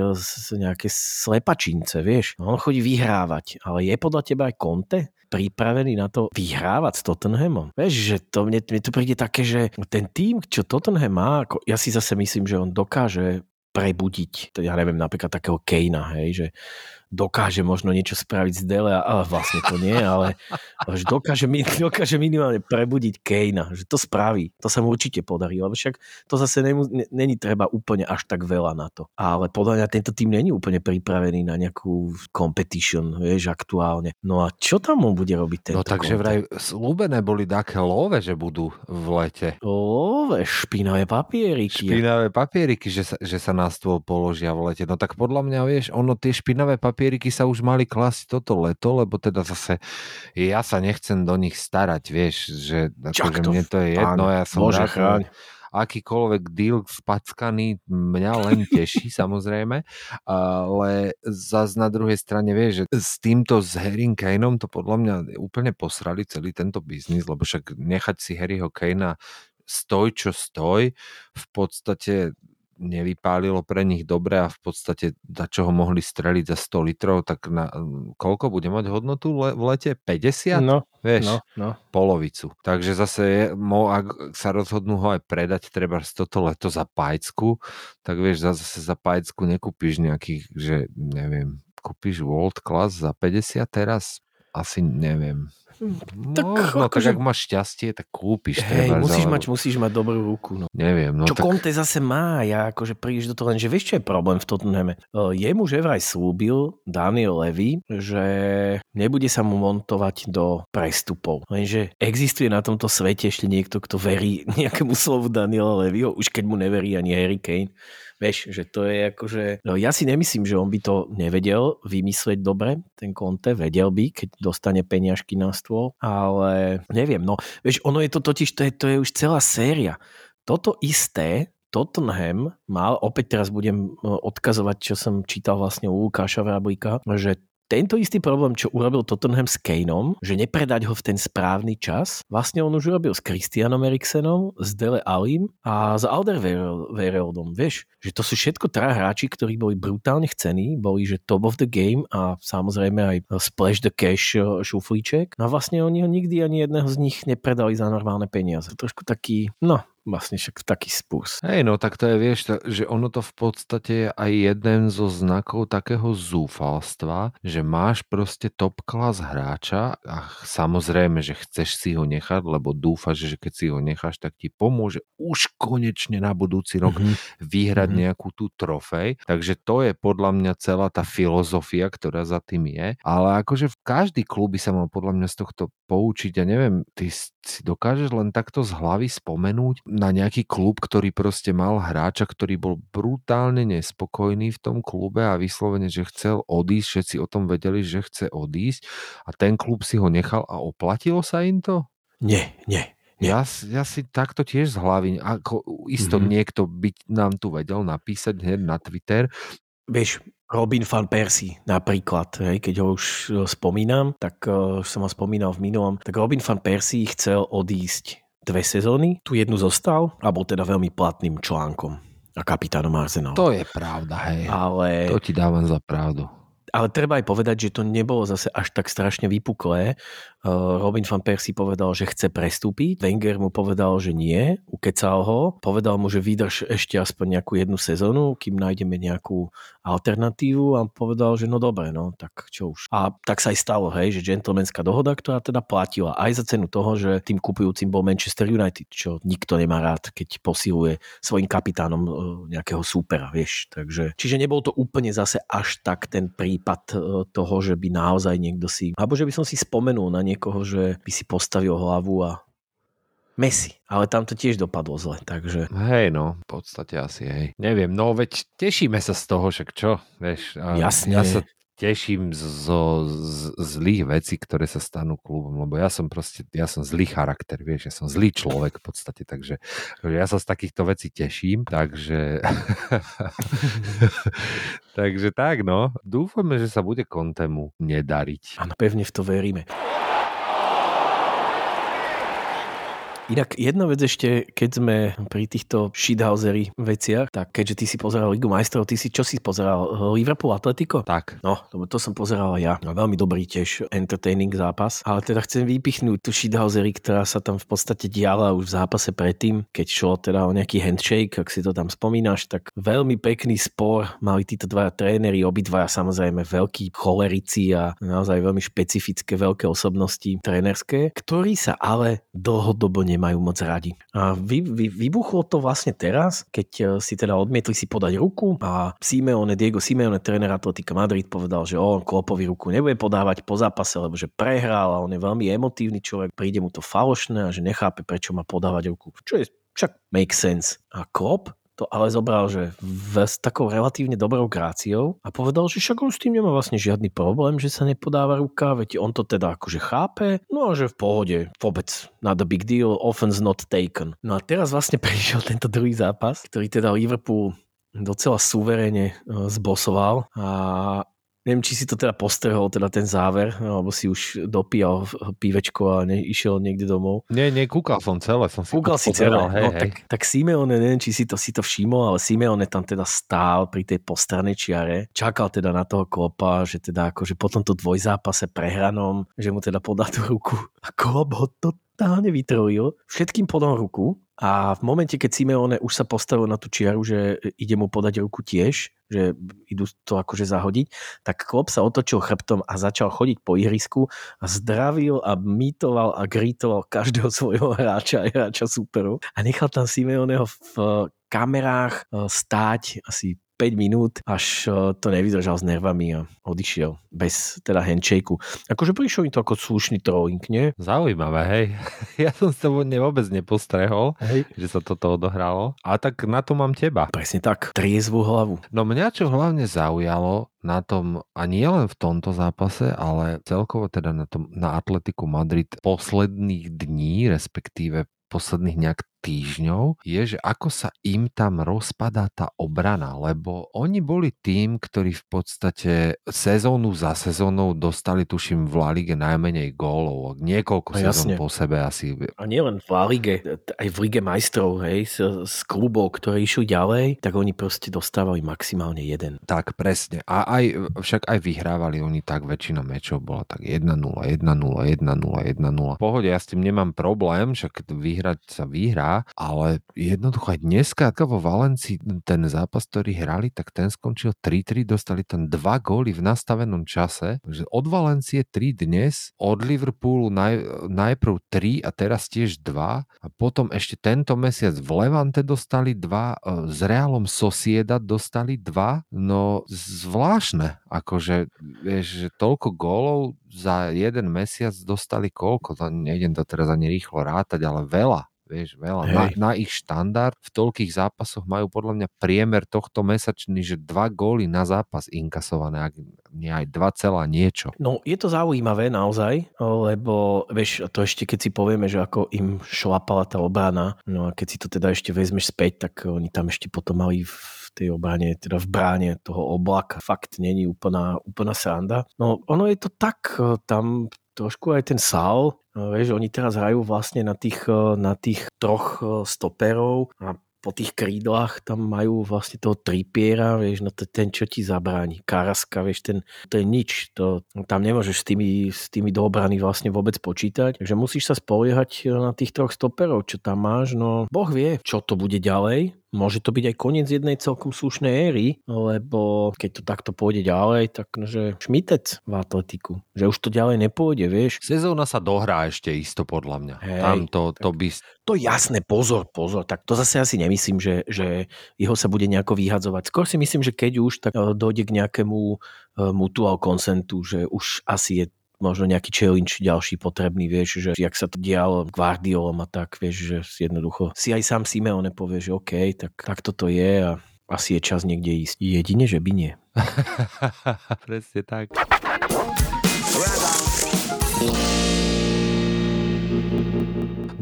nejaké slepačince, vieš. On chodí vyhrávať, ale je podľa teba aj Conte pripravený na to vyhrávať s Tottenhamom. Vieš, že to mne, mne to príde také, že ten tým, čo Tottenham má, ako, ja si zase myslím, že on dokáže prebudiť, ja neviem, napríklad takého Kejna, hej, že dokáže možno niečo spraviť z Dele, ale vlastne to nie, ale že dokáže, dokáže minimálne prebudiť Kejna, že to spraví. To sa mu určite podarí, lebo však to zase není treba úplne až tak veľa na to. Ale podľa mňa tento tým není úplne pripravený na nejakú competition, vieš, aktuálne. No a čo tam on bude robiť tento No takže vraj slúbené boli také love, že budú v lete. Love, špinavé papieriky. Špinavé papieriky, že sa, že sa na stôl položia v lete. No tak podľa mňa, vieš, ono tie špinavé papieriky papieriky sa už mali klasiť toto leto, lebo teda zase ja sa nechcem do nich starať, vieš, že akože mne to je jedno, ja som Bože, rád, akýkoľvek deal spackaný mňa len teší samozrejme, ale zase na druhej strane vieš, že s týmto s Harry Kaneom to podľa mňa úplne posrali celý tento biznis, lebo však nechať si Harryho Kanea stoj čo stoj, v podstate nevypálilo pre nich dobre a v podstate za čo ho mohli streliť za 100 litrov, tak na, koľko bude mať hodnotu le, v lete? 50? No, Vieš, no, no. polovicu. Takže zase, je, mo, ak sa rozhodnú ho aj predať, treba z toto leto za pajcku, tak vieš, zase za pajcku nekúpiš nejakých, že neviem, kúpiš World Class za 50 teraz? Asi neviem. Tak, no, akože... tak ak máš šťastie, tak kúpiš. Hej, musíš, mať, musíš mať dobrú ruku. No. Neviem. No, čo tak... Conte zase má, ja akože prídeš do toho, lenže vieš, čo je problém v Tottenhame? Jemu že vraj slúbil Daniel Levy, že nebude sa mu montovať do prestupov. Lenže existuje na tomto svete ešte niekto, kto verí nejakému slovu Daniela Levyho, už keď mu neverí ani Harry Kane. Vieš, že to je akože... No ja si nemyslím, že on by to nevedel vymyslieť dobre, ten Conte, vedel by, keď dostane peniažky na stôl, ale neviem, no vieš, ono je to totiž, to je, to je už celá séria. Toto isté Tottenham mal, opäť teraz budem odkazovať, čo som čítal vlastne u Lukáša Vrablíka, že tento istý problém, čo urobil Tottenham s Kaneom, že nepredať ho v ten správny čas, vlastne on už urobil s Christianom Eriksenom, s Dele Alim a s Alderweireldom. Vieš, že to sú všetko traja hráči, ktorí boli brutálne chcení, boli že top of the game a samozrejme aj splash the cash eh, šuflíček. No a vlastne oni ho nikdy ani jedného z nich nepredali za normálne peniaze. Trošku taký, no, vlastne však taký spus. Hej, no tak to je, vieš, že ono to v podstate je aj jeden zo znakov takého zúfalstva, že máš proste top klas hráča a samozrejme, že chceš si ho nechať, lebo dúfaš, že keď si ho necháš, tak ti pomôže už konečne na budúci rok mm-hmm. vyhrať mm-hmm. nejakú tú trofej. Takže to je podľa mňa celá tá filozofia, ktorá za tým je. Ale akože v každý klub by sa mal podľa mňa z tohto poučiť. Ja neviem, ty si dokážeš len takto z hlavy spomenúť na nejaký klub, ktorý proste mal hráča, ktorý bol brutálne nespokojný v tom klube a vyslovene, že chcel odísť, všetci o tom vedeli, že chce odísť a ten klub si ho nechal a oplatilo sa im to? Nie, nie. Ja, ja si takto tiež z hlavy, ako isto mm-hmm. niekto by nám tu vedel napísať hneď na Twitter. Vieš, Robin van Persie napríklad, hej, keď ho už spomínam, tak uh, som ho spomínal v minulom, tak Robin van Persie chcel odísť dve sezóny, tu jednu zostal a bol teda veľmi platným článkom a kapitánom Arsenalu. To je pravda, hej. Ale... To ti dávam za pravdu. Ale treba aj povedať, že to nebolo zase až tak strašne vypuklé. Robin van Persie povedal, že chce prestúpiť. Wenger mu povedal, že nie. Ukecal ho. Povedal mu, že vydrž ešte aspoň nejakú jednu sezónu, kým nájdeme nejakú alternatívu a povedal, že no dobre, no tak čo už. A tak sa aj stalo, hej, že gentlemanská dohoda, ktorá teda platila aj za cenu toho, že tým kupujúcim bol Manchester United, čo nikto nemá rád, keď posiluje svojim kapitánom e, nejakého súpera, vieš. Takže, čiže nebol to úplne zase až tak ten prípad e, toho, že by naozaj niekto si, alebo že by som si spomenul na niekoho, že by si postavil hlavu a Messi, ale tam to tiež dopadlo zle, takže... Hej, no, v podstate asi, hej. Neviem, no veď tešíme sa z toho, však čo, vieš. Jasne. Ja sa teším zo z, zlých vecí, ktoré sa stanú klubom, lebo ja som proste, ja som zlý charakter, vieš, ja som zlý človek v podstate, takže ja sa z takýchto vecí teším, takže takže tak, no. Dúfame, že sa bude Kontemu nedariť. Áno, pevne v to veríme. Inak jedna vec ešte, keď sme pri týchto shithousery veciach, tak keďže ty si pozeral Ligu majstrov, ty si čo si pozeral? Liverpool Atletico? Tak. No, to, to som pozeral ja. No, veľmi dobrý tiež entertaining zápas. Ale teda chcem vypichnúť tú shithousery, ktorá sa tam v podstate diala už v zápase predtým, keď šlo teda o nejaký handshake, ak si to tam spomínaš, tak veľmi pekný spor mali títo dvaja tréneri, obidvaja samozrejme veľkí cholerici a naozaj veľmi špecifické veľké osobnosti trénerské, ktorí sa ale dlhodobo nemajú moc radi. A vy, vy, vybuchlo to vlastne teraz, keď e, si teda odmietli si podať ruku a Simeone, Diego Simeone, tréner Atletika Madrid, povedal, že on Klopovi ruku nebude podávať po zápase, lebo že prehral a on je veľmi emotívny človek, príde mu to falošné a že nechápe, prečo má podávať ruku. Čo je však make sense. A Klopp to ale zobral, že v, s takou relatívne dobrou gráciou a povedal, že však on s tým nemá vlastne žiadny problém, že sa nepodáva ruka, veď on to teda akože chápe, no a že v pohode, vôbec not a big deal, offense not taken. No a teraz vlastne prišiel tento druhý zápas, ktorý teda Liverpool docela suverene zbosoval a Neviem, či si to teda postrehol, teda ten záver, alebo si už dopíjal pívečko a ne, išiel niekde domov. Nie, nie, kúkal som celé. Som si kúkal si celé, hej, no, hej. Tak, tak Simeone, neviem, či si to, si to všimol, ale Simeone tam teda stál pri tej postranej čiare, čakal teda na toho klopa, že teda akože po tomto dvojzápase prehranom, že mu teda podá tú ruku. A klop ho totálne vytrojil, všetkým podal ruku a v momente, keď Simeone už sa postavil na tú čiaru, že ide mu podať ruku tiež, že idú to akože zahodiť, tak Klopp sa otočil chrbtom a začal chodiť po ihrisku a zdravil a mítoval a grítoval každého svojho hráča a hráča superov. A nechal tam Simeoneho v kamerách e, stáť asi 5 minút, až eh, to nevydržal s nervami a odišiel bez teda handshakeu. Akože prišiel mi to ako slušný trolling, nie? Zaujímavé, hej. Ja som sa vôbec nepostrehol, hej. že sa toto odohralo. A tak na to mám teba. Presne tak, triezvú hlavu. No mňa čo hlavne zaujalo na tom, a nie len v tomto zápase, ale celkovo teda na, tom, na Atletiku Madrid posledných dní, respektíve posledných nejak týždňov, je, že ako sa im tam rozpadá tá obrana, lebo oni boli tým, ktorí v podstate sezónu za sezónou dostali, tuším, v La Lige najmenej gólov. Niekoľko no, sezón po sebe asi. A nielen v La Lige, aj v Lige majstrov, hej, z, z klubov, ktoré išli ďalej, tak oni proste dostávali maximálne jeden. Tak, presne. A aj, však aj vyhrávali oni tak, väčšina mečov bola tak 1-0, 1-0, 1-0, 1-0. Pohode, ja s tým nemám problém, však vyhrať sa vyhrá, ale jednoducho aj dneska vo Valencii ten zápas, ktorý hrali, tak ten skončil 3-3, dostali tam dva góly v nastavenom čase. Takže od Valencie 3 dnes, od Liverpoolu naj, najprv 3 a teraz tiež 2 a potom ešte tento mesiac v Levante dostali 2, e, s Realom Sociedad dostali 2, no zvláštne, akože vieš, že toľko gólov za jeden mesiac dostali koľko, to nejdem to teraz ani rýchlo rátať, ale veľa vieš, veľa. Na, na ich štandard v toľkých zápasoch majú podľa mňa priemer tohto mesačný, že dva góly na zápas inkasované, ak nie aj dva celá niečo. No je to zaujímavé naozaj, lebo vieš, to ešte keď si povieme, že ako im šlapala tá obrana, no a keď si to teda ešte vezmeš späť, tak oni tam ešte potom mali v tej obrane, teda v bráne toho oblaka. Fakt není úplná, úplná sranda. No ono je to tak, tam trošku aj ten Sal, vieš, oni teraz hrajú vlastne na tých, na tých troch stoperov a po tých krídlach tam majú vlastne toho tripiera, vieš, no to ten, čo ti zabráni. Karaska, vieš, ten, to je nič. To, tam nemôžeš s tými, s tými dobrany vlastne vôbec počítať. Takže musíš sa spoliehať na tých troch stoperov, čo tam máš. No, Boh vie, čo to bude ďalej môže to byť aj koniec jednej celkom slušnej éry, lebo keď to takto pôjde ďalej, tak no, že šmitec v atletiku. Že už to ďalej nepôjde, vieš. Sezóna sa dohrá ešte isto podľa mňa. Hej, Tam to, to by... To jasné, pozor, pozor. Tak to zase asi nemyslím, že, že jeho sa bude nejako vyhadzovať. Skôr si myslím, že keď už, tak e, dojde k nejakému e, mutual konsentu, že už asi je možno nejaký challenge ďalší potrebný, vieš, že jak sa to dialo Guardiolom a tak, vieš, že jednoducho si aj sám Simeone povie, že OK, tak, tak toto je a asi je čas niekde ísť. Jedine, že by nie. Presne tak.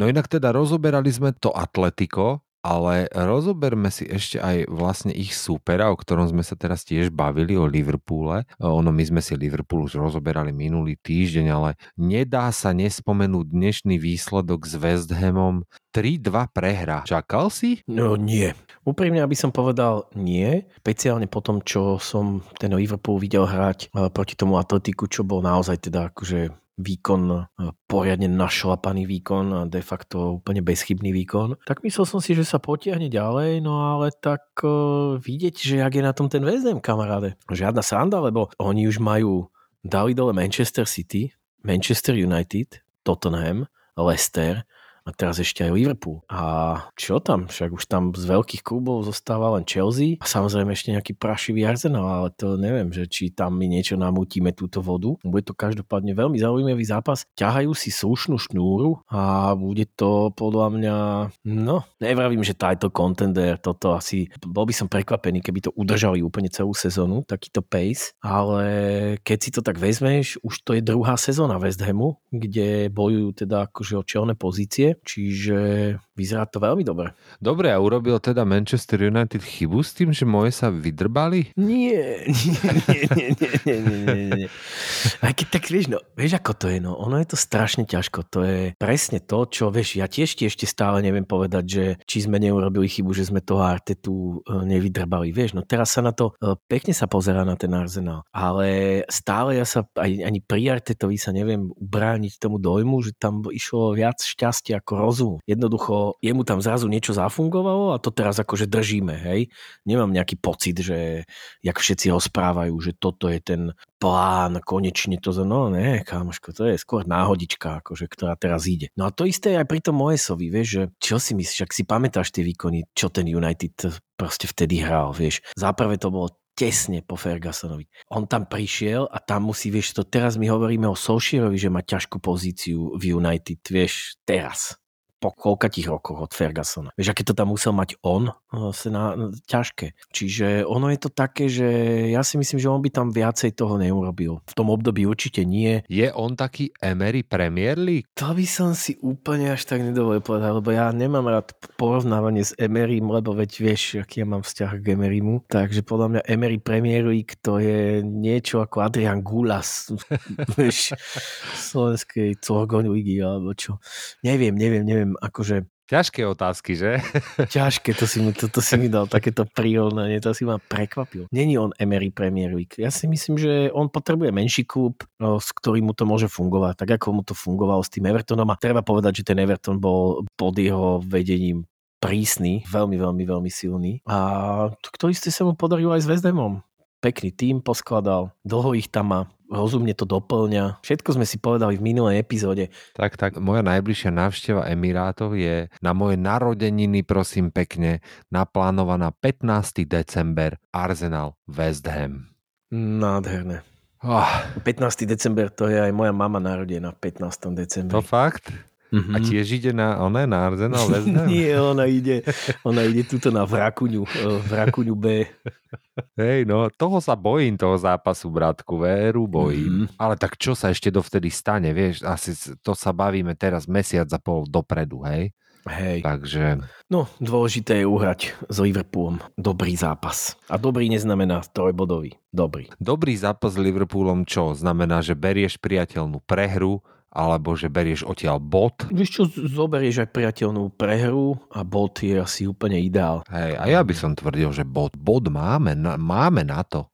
No inak teda rozoberali sme to Atletico, ale rozoberme si ešte aj vlastne ich súpera, o ktorom sme sa teraz tiež bavili, o Liverpoole. Ono, my sme si Liverpool už rozoberali minulý týždeň, ale nedá sa nespomenúť dnešný výsledok s West Hamom. 3-2 prehra. Čakal si? No nie. Úprimne, aby som povedal nie. Speciálne po tom, čo som ten Liverpool videl hrať eh, proti tomu Atletiku, čo bol naozaj teda akože výkon, e, poriadne našlapaný výkon a de facto úplne bezchybný výkon. Tak myslel som si, že sa potiahne ďalej, no ale tak uh, vidieť, že jak je na tom ten väzdem, kamaráde. Žiadna sranda, lebo oni už majú dali dole Manchester City, Manchester United, Tottenham, Leicester, a teraz ešte aj Liverpool. A čo tam? Však už tam z veľkých klubov zostáva len Chelsea a samozrejme ešte nejaký prašivý Arsenal, ale to neviem, že či tam my niečo namútime túto vodu. Bude to každopádne veľmi zaujímavý zápas. Ťahajú si slušnú šnúru a bude to podľa mňa, no, nevravím, že title contender, toto asi, bol by som prekvapený, keby to udržali úplne celú sezónu, takýto pace, ale keď si to tak vezmeš, už to je druhá sezóna West Hamu, kde bojujú teda akože o čelné pozície čiže vyzerá to veľmi dobre. Dobre, a urobil teda Manchester United chybu s tým, že moje sa vydrbali? Nie, nie, nie, nie, nie, nie, nie, nie. Aj keď tak vieš, no, vieš ako to je, no, ono je to strašne ťažko, to je presne to, čo, vieš, ja tiež ti ešte stále neviem povedať, že či sme neurobili chybu, že sme toho Artetu e, nevydrbali, vieš, no teraz sa na to, e, pekne sa pozerá na ten Arsenal, ale stále ja sa, aj, ani pri Artetovi sa neviem ubrániť tomu dojmu, že tam išlo viac šťastia ako rozum. Jednoducho, jemu tam zrazu niečo zafungovalo a to teraz akože držíme, hej. Nemám nejaký pocit, že jak všetci ho správajú, že toto je ten plán, konečne to, no ne, kamoško, to je skôr náhodička, akože, ktorá teraz ide. No a to isté aj pri tom Moesovi, vieš, že čo si myslíš, ak si pamätáš tie výkony, čo ten United proste vtedy hral, vieš. Záprve to bolo tesne po Fergusonovi. On tam prišiel a tam musí, vieš, to teraz my hovoríme o Solskjaerovi, že má ťažkú pozíciu v United, vieš, teraz po koľkatých rokoch od Fergusona. Vieš, aké to tam musel mať on? No, na, no, ťažké. Čiže ono je to také, že ja si myslím, že on by tam viacej toho neurobil. V tom období určite nie. Je on taký Emery Premier League? To by som si úplne až tak nedovolil povedať, lebo ja nemám rád porovnávanie s Emerym, lebo veď vieš, aký ja mám vzťah k Emerymu. Takže podľa mňa Emery Premier League to je niečo ako Adrian Gulas vieš, slovenskej Corgon ligy alebo čo. Neviem, neviem, neviem neviem, akože... Ťažké otázky, že? Ťažké, to si mi, to, to si mi dal takéto prírovnanie, to si ma prekvapil. Není on Emery Premier League. Ja si myslím, že on potrebuje menší klub, s ktorým mu to môže fungovať, tak ako mu to fungovalo s tým Evertonom. A treba povedať, že ten Everton bol pod jeho vedením prísny, veľmi, veľmi, veľmi silný. A to isté sa mu podarilo aj s West Hamom pekný tým poskladal, dlho ich tam má, rozumne to doplňa. Všetko sme si povedali v minulej epizóde. Tak, tak, moja najbližšia návšteva Emirátov je na moje narodeniny, prosím pekne, naplánovaná 15. december Arsenal West Ham. Nádherné. Oh. 15. december to je aj moja mama narodená 15. decembri. To fakt? Mm-hmm. A tiež ide na, ona, na Arsenal West Ham? Nie, ona ide, ona ide tuto na Vrakuňu, eh, Vrakuňu B. Hej, no, toho sa bojím, toho zápasu, bratku, veru bojím. Mm-hmm. Ale tak čo sa ešte dovtedy stane, vieš, asi to sa bavíme teraz mesiac a pol dopredu, hej? Hej. Takže... No, dôležité je uhrať s Liverpoolom dobrý zápas. A dobrý neznamená trojbodový. Dobrý. Dobrý zápas s Liverpoolom čo? Znamená, že berieš priateľnú prehru, alebo že berieš odtiaľ bod. Víš čo, zoberieš aj priateľnú prehru a bod je asi úplne ideál. Hej, a ja by som tvrdil, že bod, bod máme, na, máme na to.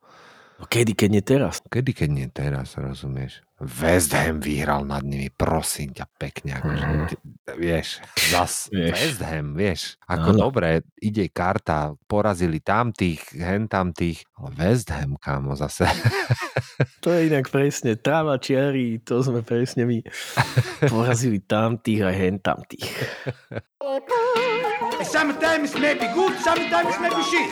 No kedy, keď nie teraz? Kedy, keď nie teraz, rozumieš? West Ham vyhral nad nimi, prosím ťa, pekne. Akože, mm-hmm. vieš, zas vieš. West Ham, vieš. Ako ano. dobre, ide karta, porazili tam tých, hen tam tých, ale West Ham, kámo, zase. To je inak presne, tráva čiary, to sme presne my. Porazili tam tých a hen tam tých. Sometimes may be good, sometimes may be shit.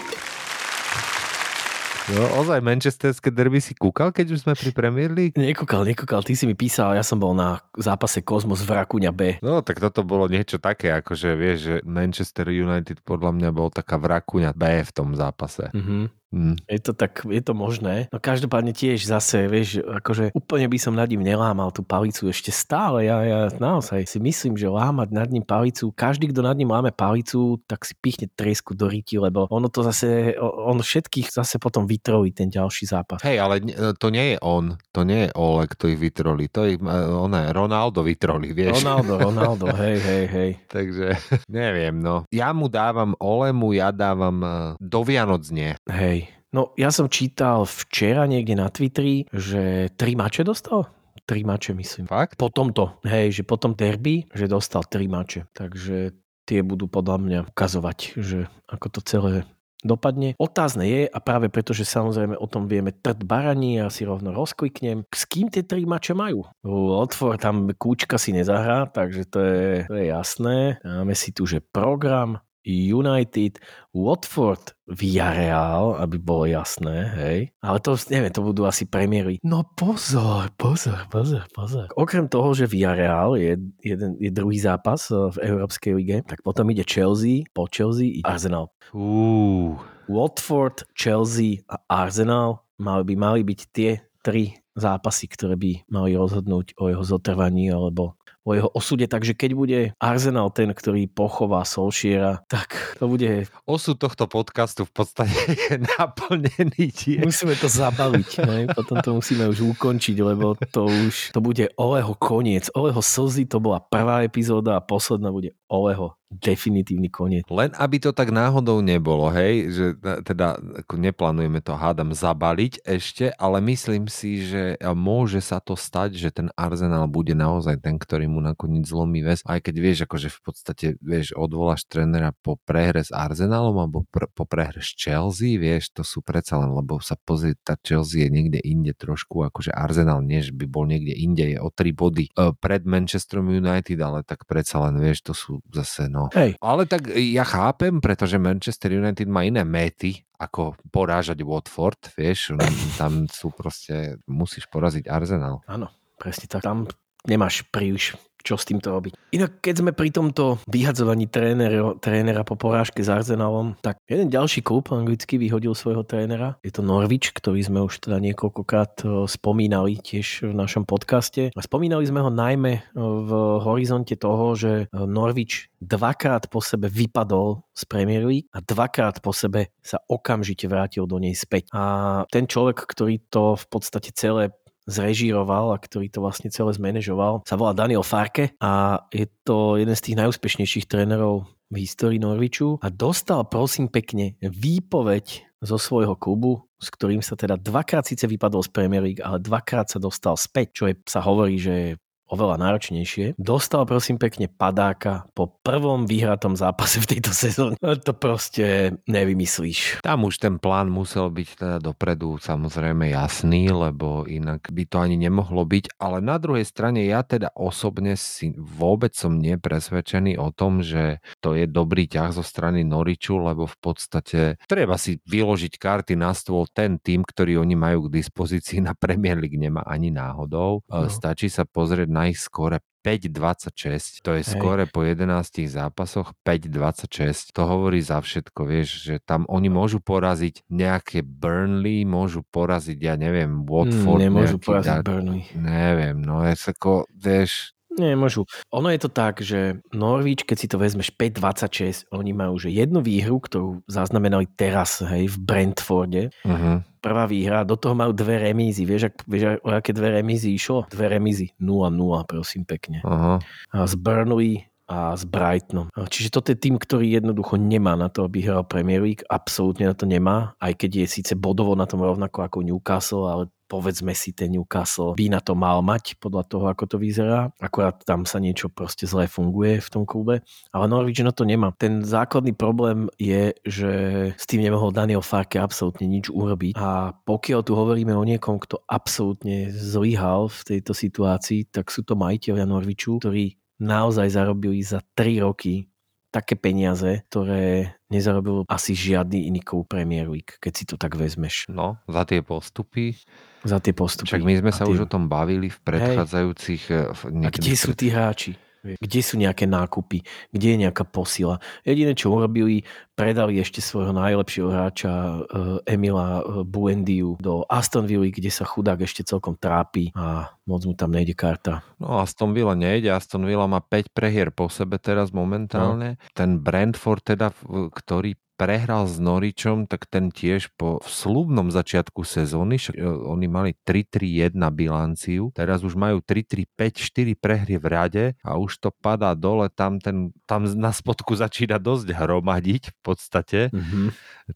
No, ozaj manchesterské derby si kúkal, keď už sme pri Premier League? Nekúkal, nekúkal, ty si mi písal, ja som bol na zápase Kozmos v Rakuňa B. No, tak toto bolo niečo také, akože vieš, že Manchester United podľa mňa bol taká vrakuňa B v tom zápase. Mhm. Mm. Je to tak, je to možné. No každopádne tiež zase, vieš, akože úplne by som nad ním nelámal tú palicu ešte stále. Ja, ja naozaj si myslím, že lámať nad ním palicu, každý, kto nad ním láme palicu, tak si pichne tresku do ryti, lebo ono to zase, on všetkých zase potom vytrolí ten ďalší zápas. Hej, ale to nie je on, to nie je Ole, kto ich vytrolí, to ich, oné, Ronaldo vytrolí, vieš. Ronaldo, Ronaldo, hej, hej, hej. Takže neviem, no. Ja mu dávam Olemu, ja dávam eh, do Vianoc nie. Hej. No ja som čítal včera niekde na Twitteri, že tri mače dostal? Tri mače myslím. Fakt? Po tomto, hej, že po tom derby, že dostal tri mače. Takže tie budú podľa mňa ukazovať, že ako to celé dopadne. Otázne je, a práve preto, že samozrejme o tom vieme trd baraní, ja si rovno rozkliknem, s kým tie tri mače majú? Watford, tam kúčka si nezahrá, takže to je, to je jasné. Dáme si tu, že program, United, Watford, Villarreal, aby bolo jasné, hej. Ale to, neviem, to budú asi premiéry. No pozor, pozor, pozor, pozor. Okrem toho, že Villarreal je, jeden, je druhý zápas eh, v Európskej lige, tak potom ide Chelsea, po Chelsea ide Arsenal. Uú, Watford, Chelsea a Arsenal mali by mali byť tie tri zápasy, ktoré by mali rozhodnúť o jeho zotrvaní alebo o jeho osude, takže keď bude Arsenal ten, ktorý pochová Solšiera, tak to bude... osud tohto podcastu v podstate je naplnený tie. Musíme to zabaliť, ne? potom to musíme už ukončiť, lebo to už, to bude Oleho koniec. Oleho slzy, to bola prvá epizóda a posledná bude Oleho definitívny koniec. Len aby to tak náhodou nebolo, hej, že teda ako neplánujeme to hádam zabaliť ešte, ale myslím si, že môže sa to stať, že ten Arsenal bude naozaj ten, ktorý mu nakoniec zlomí väz, aj keď vieš, akože v podstate, vieš, odvoláš trénera po prehre s Arsenalom alebo pr- po prehre s Chelsea, vieš, to sú predsa len, lebo sa pozrie, tá Chelsea je niekde inde trošku, akože Arsenal nie, že by bol niekde inde, je o tri body e, pred Manchesterom United, ale tak predsa len, vieš, to sú zase, no, Hej, ale tak ja chápem, pretože Manchester United má iné méty, ako porážať Watford, vieš, tam sú proste, musíš poraziť Arsenal. áno, presne tak. Tam nemáš príliš čo s týmto robiť. Inak keď sme pri tomto vyhadzovaní trénera, trénera po porážke s Arsenalom, tak jeden ďalší klub anglicky vyhodil svojho trénera. Je to Norwich, ktorý sme už teda niekoľkokrát e, spomínali tiež v našom podcaste. A spomínali sme ho najmä e, v horizonte toho, že e, Norwich dvakrát po sebe vypadol z Premier League a dvakrát po sebe sa okamžite vrátil do nej späť. A ten človek, ktorý to v podstate celé zrežíroval a ktorý to vlastne celé zmanéžoval, sa volá Daniel Farke a je to jeden z tých najúspešnejších trénerov v histórii Norviču a dostal prosím pekne výpoveď zo svojho klubu, s ktorým sa teda dvakrát síce vypadol z Premier League, ale dvakrát sa dostal späť, čo je, sa hovorí, že je oveľa náročnejšie. Dostal prosím pekne padáka po prvom vyhratom zápase v tejto sezóne. To proste nevymyslíš. Tam už ten plán musel byť teda dopredu samozrejme jasný, lebo inak by to ani nemohlo byť, ale na druhej strane ja teda osobne si vôbec som nepresvedčený o tom, že to je dobrý ťah zo strany Noriču, lebo v podstate treba si vyložiť karty na stôl. Ten tým, ktorý oni majú k dispozícii na Premier League nemá ani náhodou. No. Stačí sa pozrieť na ich skore 5-26. To je Hej. skore po 11 zápasoch 5-26. To hovorí za všetko, vieš, že tam oni môžu poraziť nejaké Burnley, môžu poraziť, ja neviem, Watford. Mm, Nemôžu poraziť da- Burnley. Neviem, no je ako, vieš, Nemôžu. Ono je to tak, že Norwich, keď si to vezmeš 5-26, oni majú že jednu výhru, ktorú zaznamenali teraz hej, v Brentforde. uh-huh. Prvá výhra, do toho majú dve remízy. Vieš, ak, vieš o aké dve remízy išlo? Dve remízy. 0-0, prosím pekne. Aha. A z Burnley a s Brightonom. Čiže toto je tým, ktorý jednoducho nemá na to, aby hral Premier League. Absolútne na to nemá, aj keď je síce bodovo na tom rovnako ako Newcastle, ale povedzme si, ten Newcastle by na to mal mať podľa toho, ako to vyzerá. Akurát tam sa niečo proste zle funguje v tom klube. Ale Norwich na to nemá. Ten základný problém je, že s tým nemohol Daniel Farke absolútne nič urobiť. A pokiaľ tu hovoríme o niekom, kto absolútne zlyhal v tejto situácii, tak sú to majiteľia Norwichu, ktorí naozaj zarobili za 3 roky také peniaze, ktoré nezarobil asi žiadny iný klub Premier League, keď si to tak vezmeš No, za tie postupy. za tie postupy. Však my sme sa tie- už o tom bavili v predchádzajúcich... eh, v A kde sú tí hráči? Kde sú nejaké nákupy? Kde je nejaká posila? Jediné, čo urobili, predali ešte svojho najlepšieho hráča eh, Emila eh, Buendiu do Aston Villa, kde sa chudák ešte celkom trápi a moc mu tam nejde karta. No Aston Villa nejde, Aston Villa má 5 prehier po sebe teraz momentálne. No. Ten Brentford teda, ktorý prehral s Noričom, tak ten tiež po slubnom začiatku sezóny, však, e, oni mali 3-3-1 bilanciu, teraz už majú 3-3-5-4 prehry v rade a už to padá dole, tam, ten, tam na spodku začína dosť hromadiť v podstate Mm-hmm.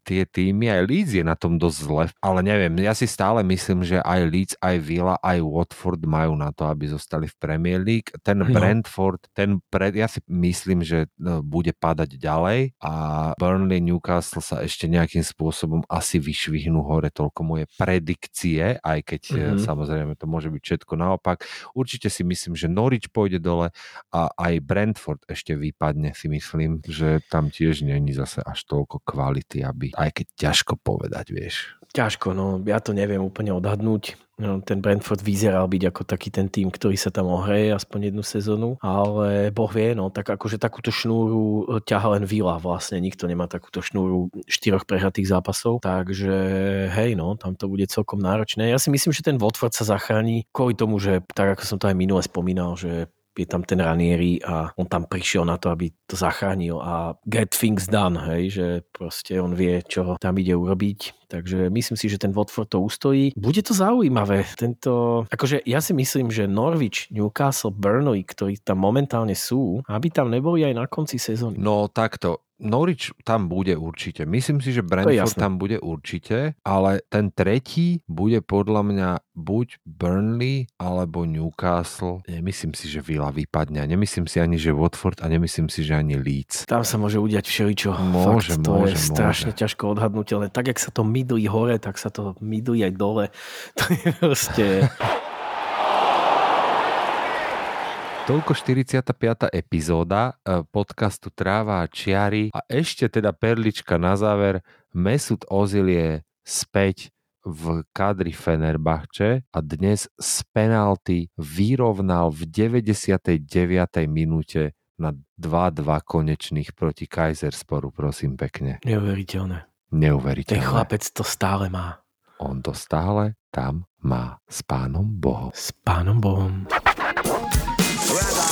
tie týmy, aj Leeds je na tom dosť zle, ale neviem, ja si stále myslím, že aj Leeds, aj Villa, aj Watford majú na to, aby zostali v Premier League. Ten No. Brentford, ten pred, ja si myslím, že no, bude padať ďalej a Burnley, Newcastle sa ešte nejakým spôsobom asi vyšvihnú hore, toľko moje predikcie, aj keď mm-hmm. Mhm. samozrejme to môže byť všetko naopak. Určite si myslím, že Norwich pôjde dole a aj Brentford ešte vypadne, si myslím, že tam tiež není zase až toľko kvality, aby, aj keď ťažko povedať, vieš. Ťažko, no ja to neviem úplne odhadnúť. No, ten Brentford vyzeral byť ako taký ten tým, ktorý sa tam ohreje aspoň jednu sezónu, ale boh vie, no tak akože takúto šnúru e, ťaha len Vila vlastne, nikto nemá takúto šnúru štyroch prehratých zápasov, takže hej, no, tam to bude celkom náročné. Ja si myslím, že ten Watford sa zachráni kvôli tomu, že tak ako som to aj minule spomínal, že je tam ten Ranieri a on tam prišiel na to, aby to zachránil a get things done, hej, že proste on vie, čo tam ide urobiť. Takže myslím si, že ten Watford to ustojí. Bude to zaujímavé. Tento, akože ja si myslím, že Norwich, Newcastle, Burnley, ktorí tam momentálne sú, aby tam neboli aj na konci sezóny. No takto, Norwich tam bude určite. Myslím si, že Brentford tam bude určite, ale ten tretí bude podľa mňa buď Burnley alebo Newcastle. Nemyslím si, že Villa vypadne. Nemyslím si ani, že Watford a nemyslím si, že ani Leeds. Tam sa môže udiať všeličo. Môže, Fakt, to môže, je môže. strašne ťažko odhadnutelné. Tak, jak sa to mydlí hore, tak sa to mydlí aj dole. To je proste... Toľko 45. epizóda eh, podcastu Tráva a čiary a ešte teda perlička na záver. Mesut Ozil je späť v kadri Fenerbahče a dnes z penalty vyrovnal v 99. minúte na 2-2 konečných proti Kaisersporu, prosím pekne. Neuveriteľné. Neuveriteľné. Ten chlapec to stále má. On to stále tam má s pánom Bohom. S pánom Bohom. 组长。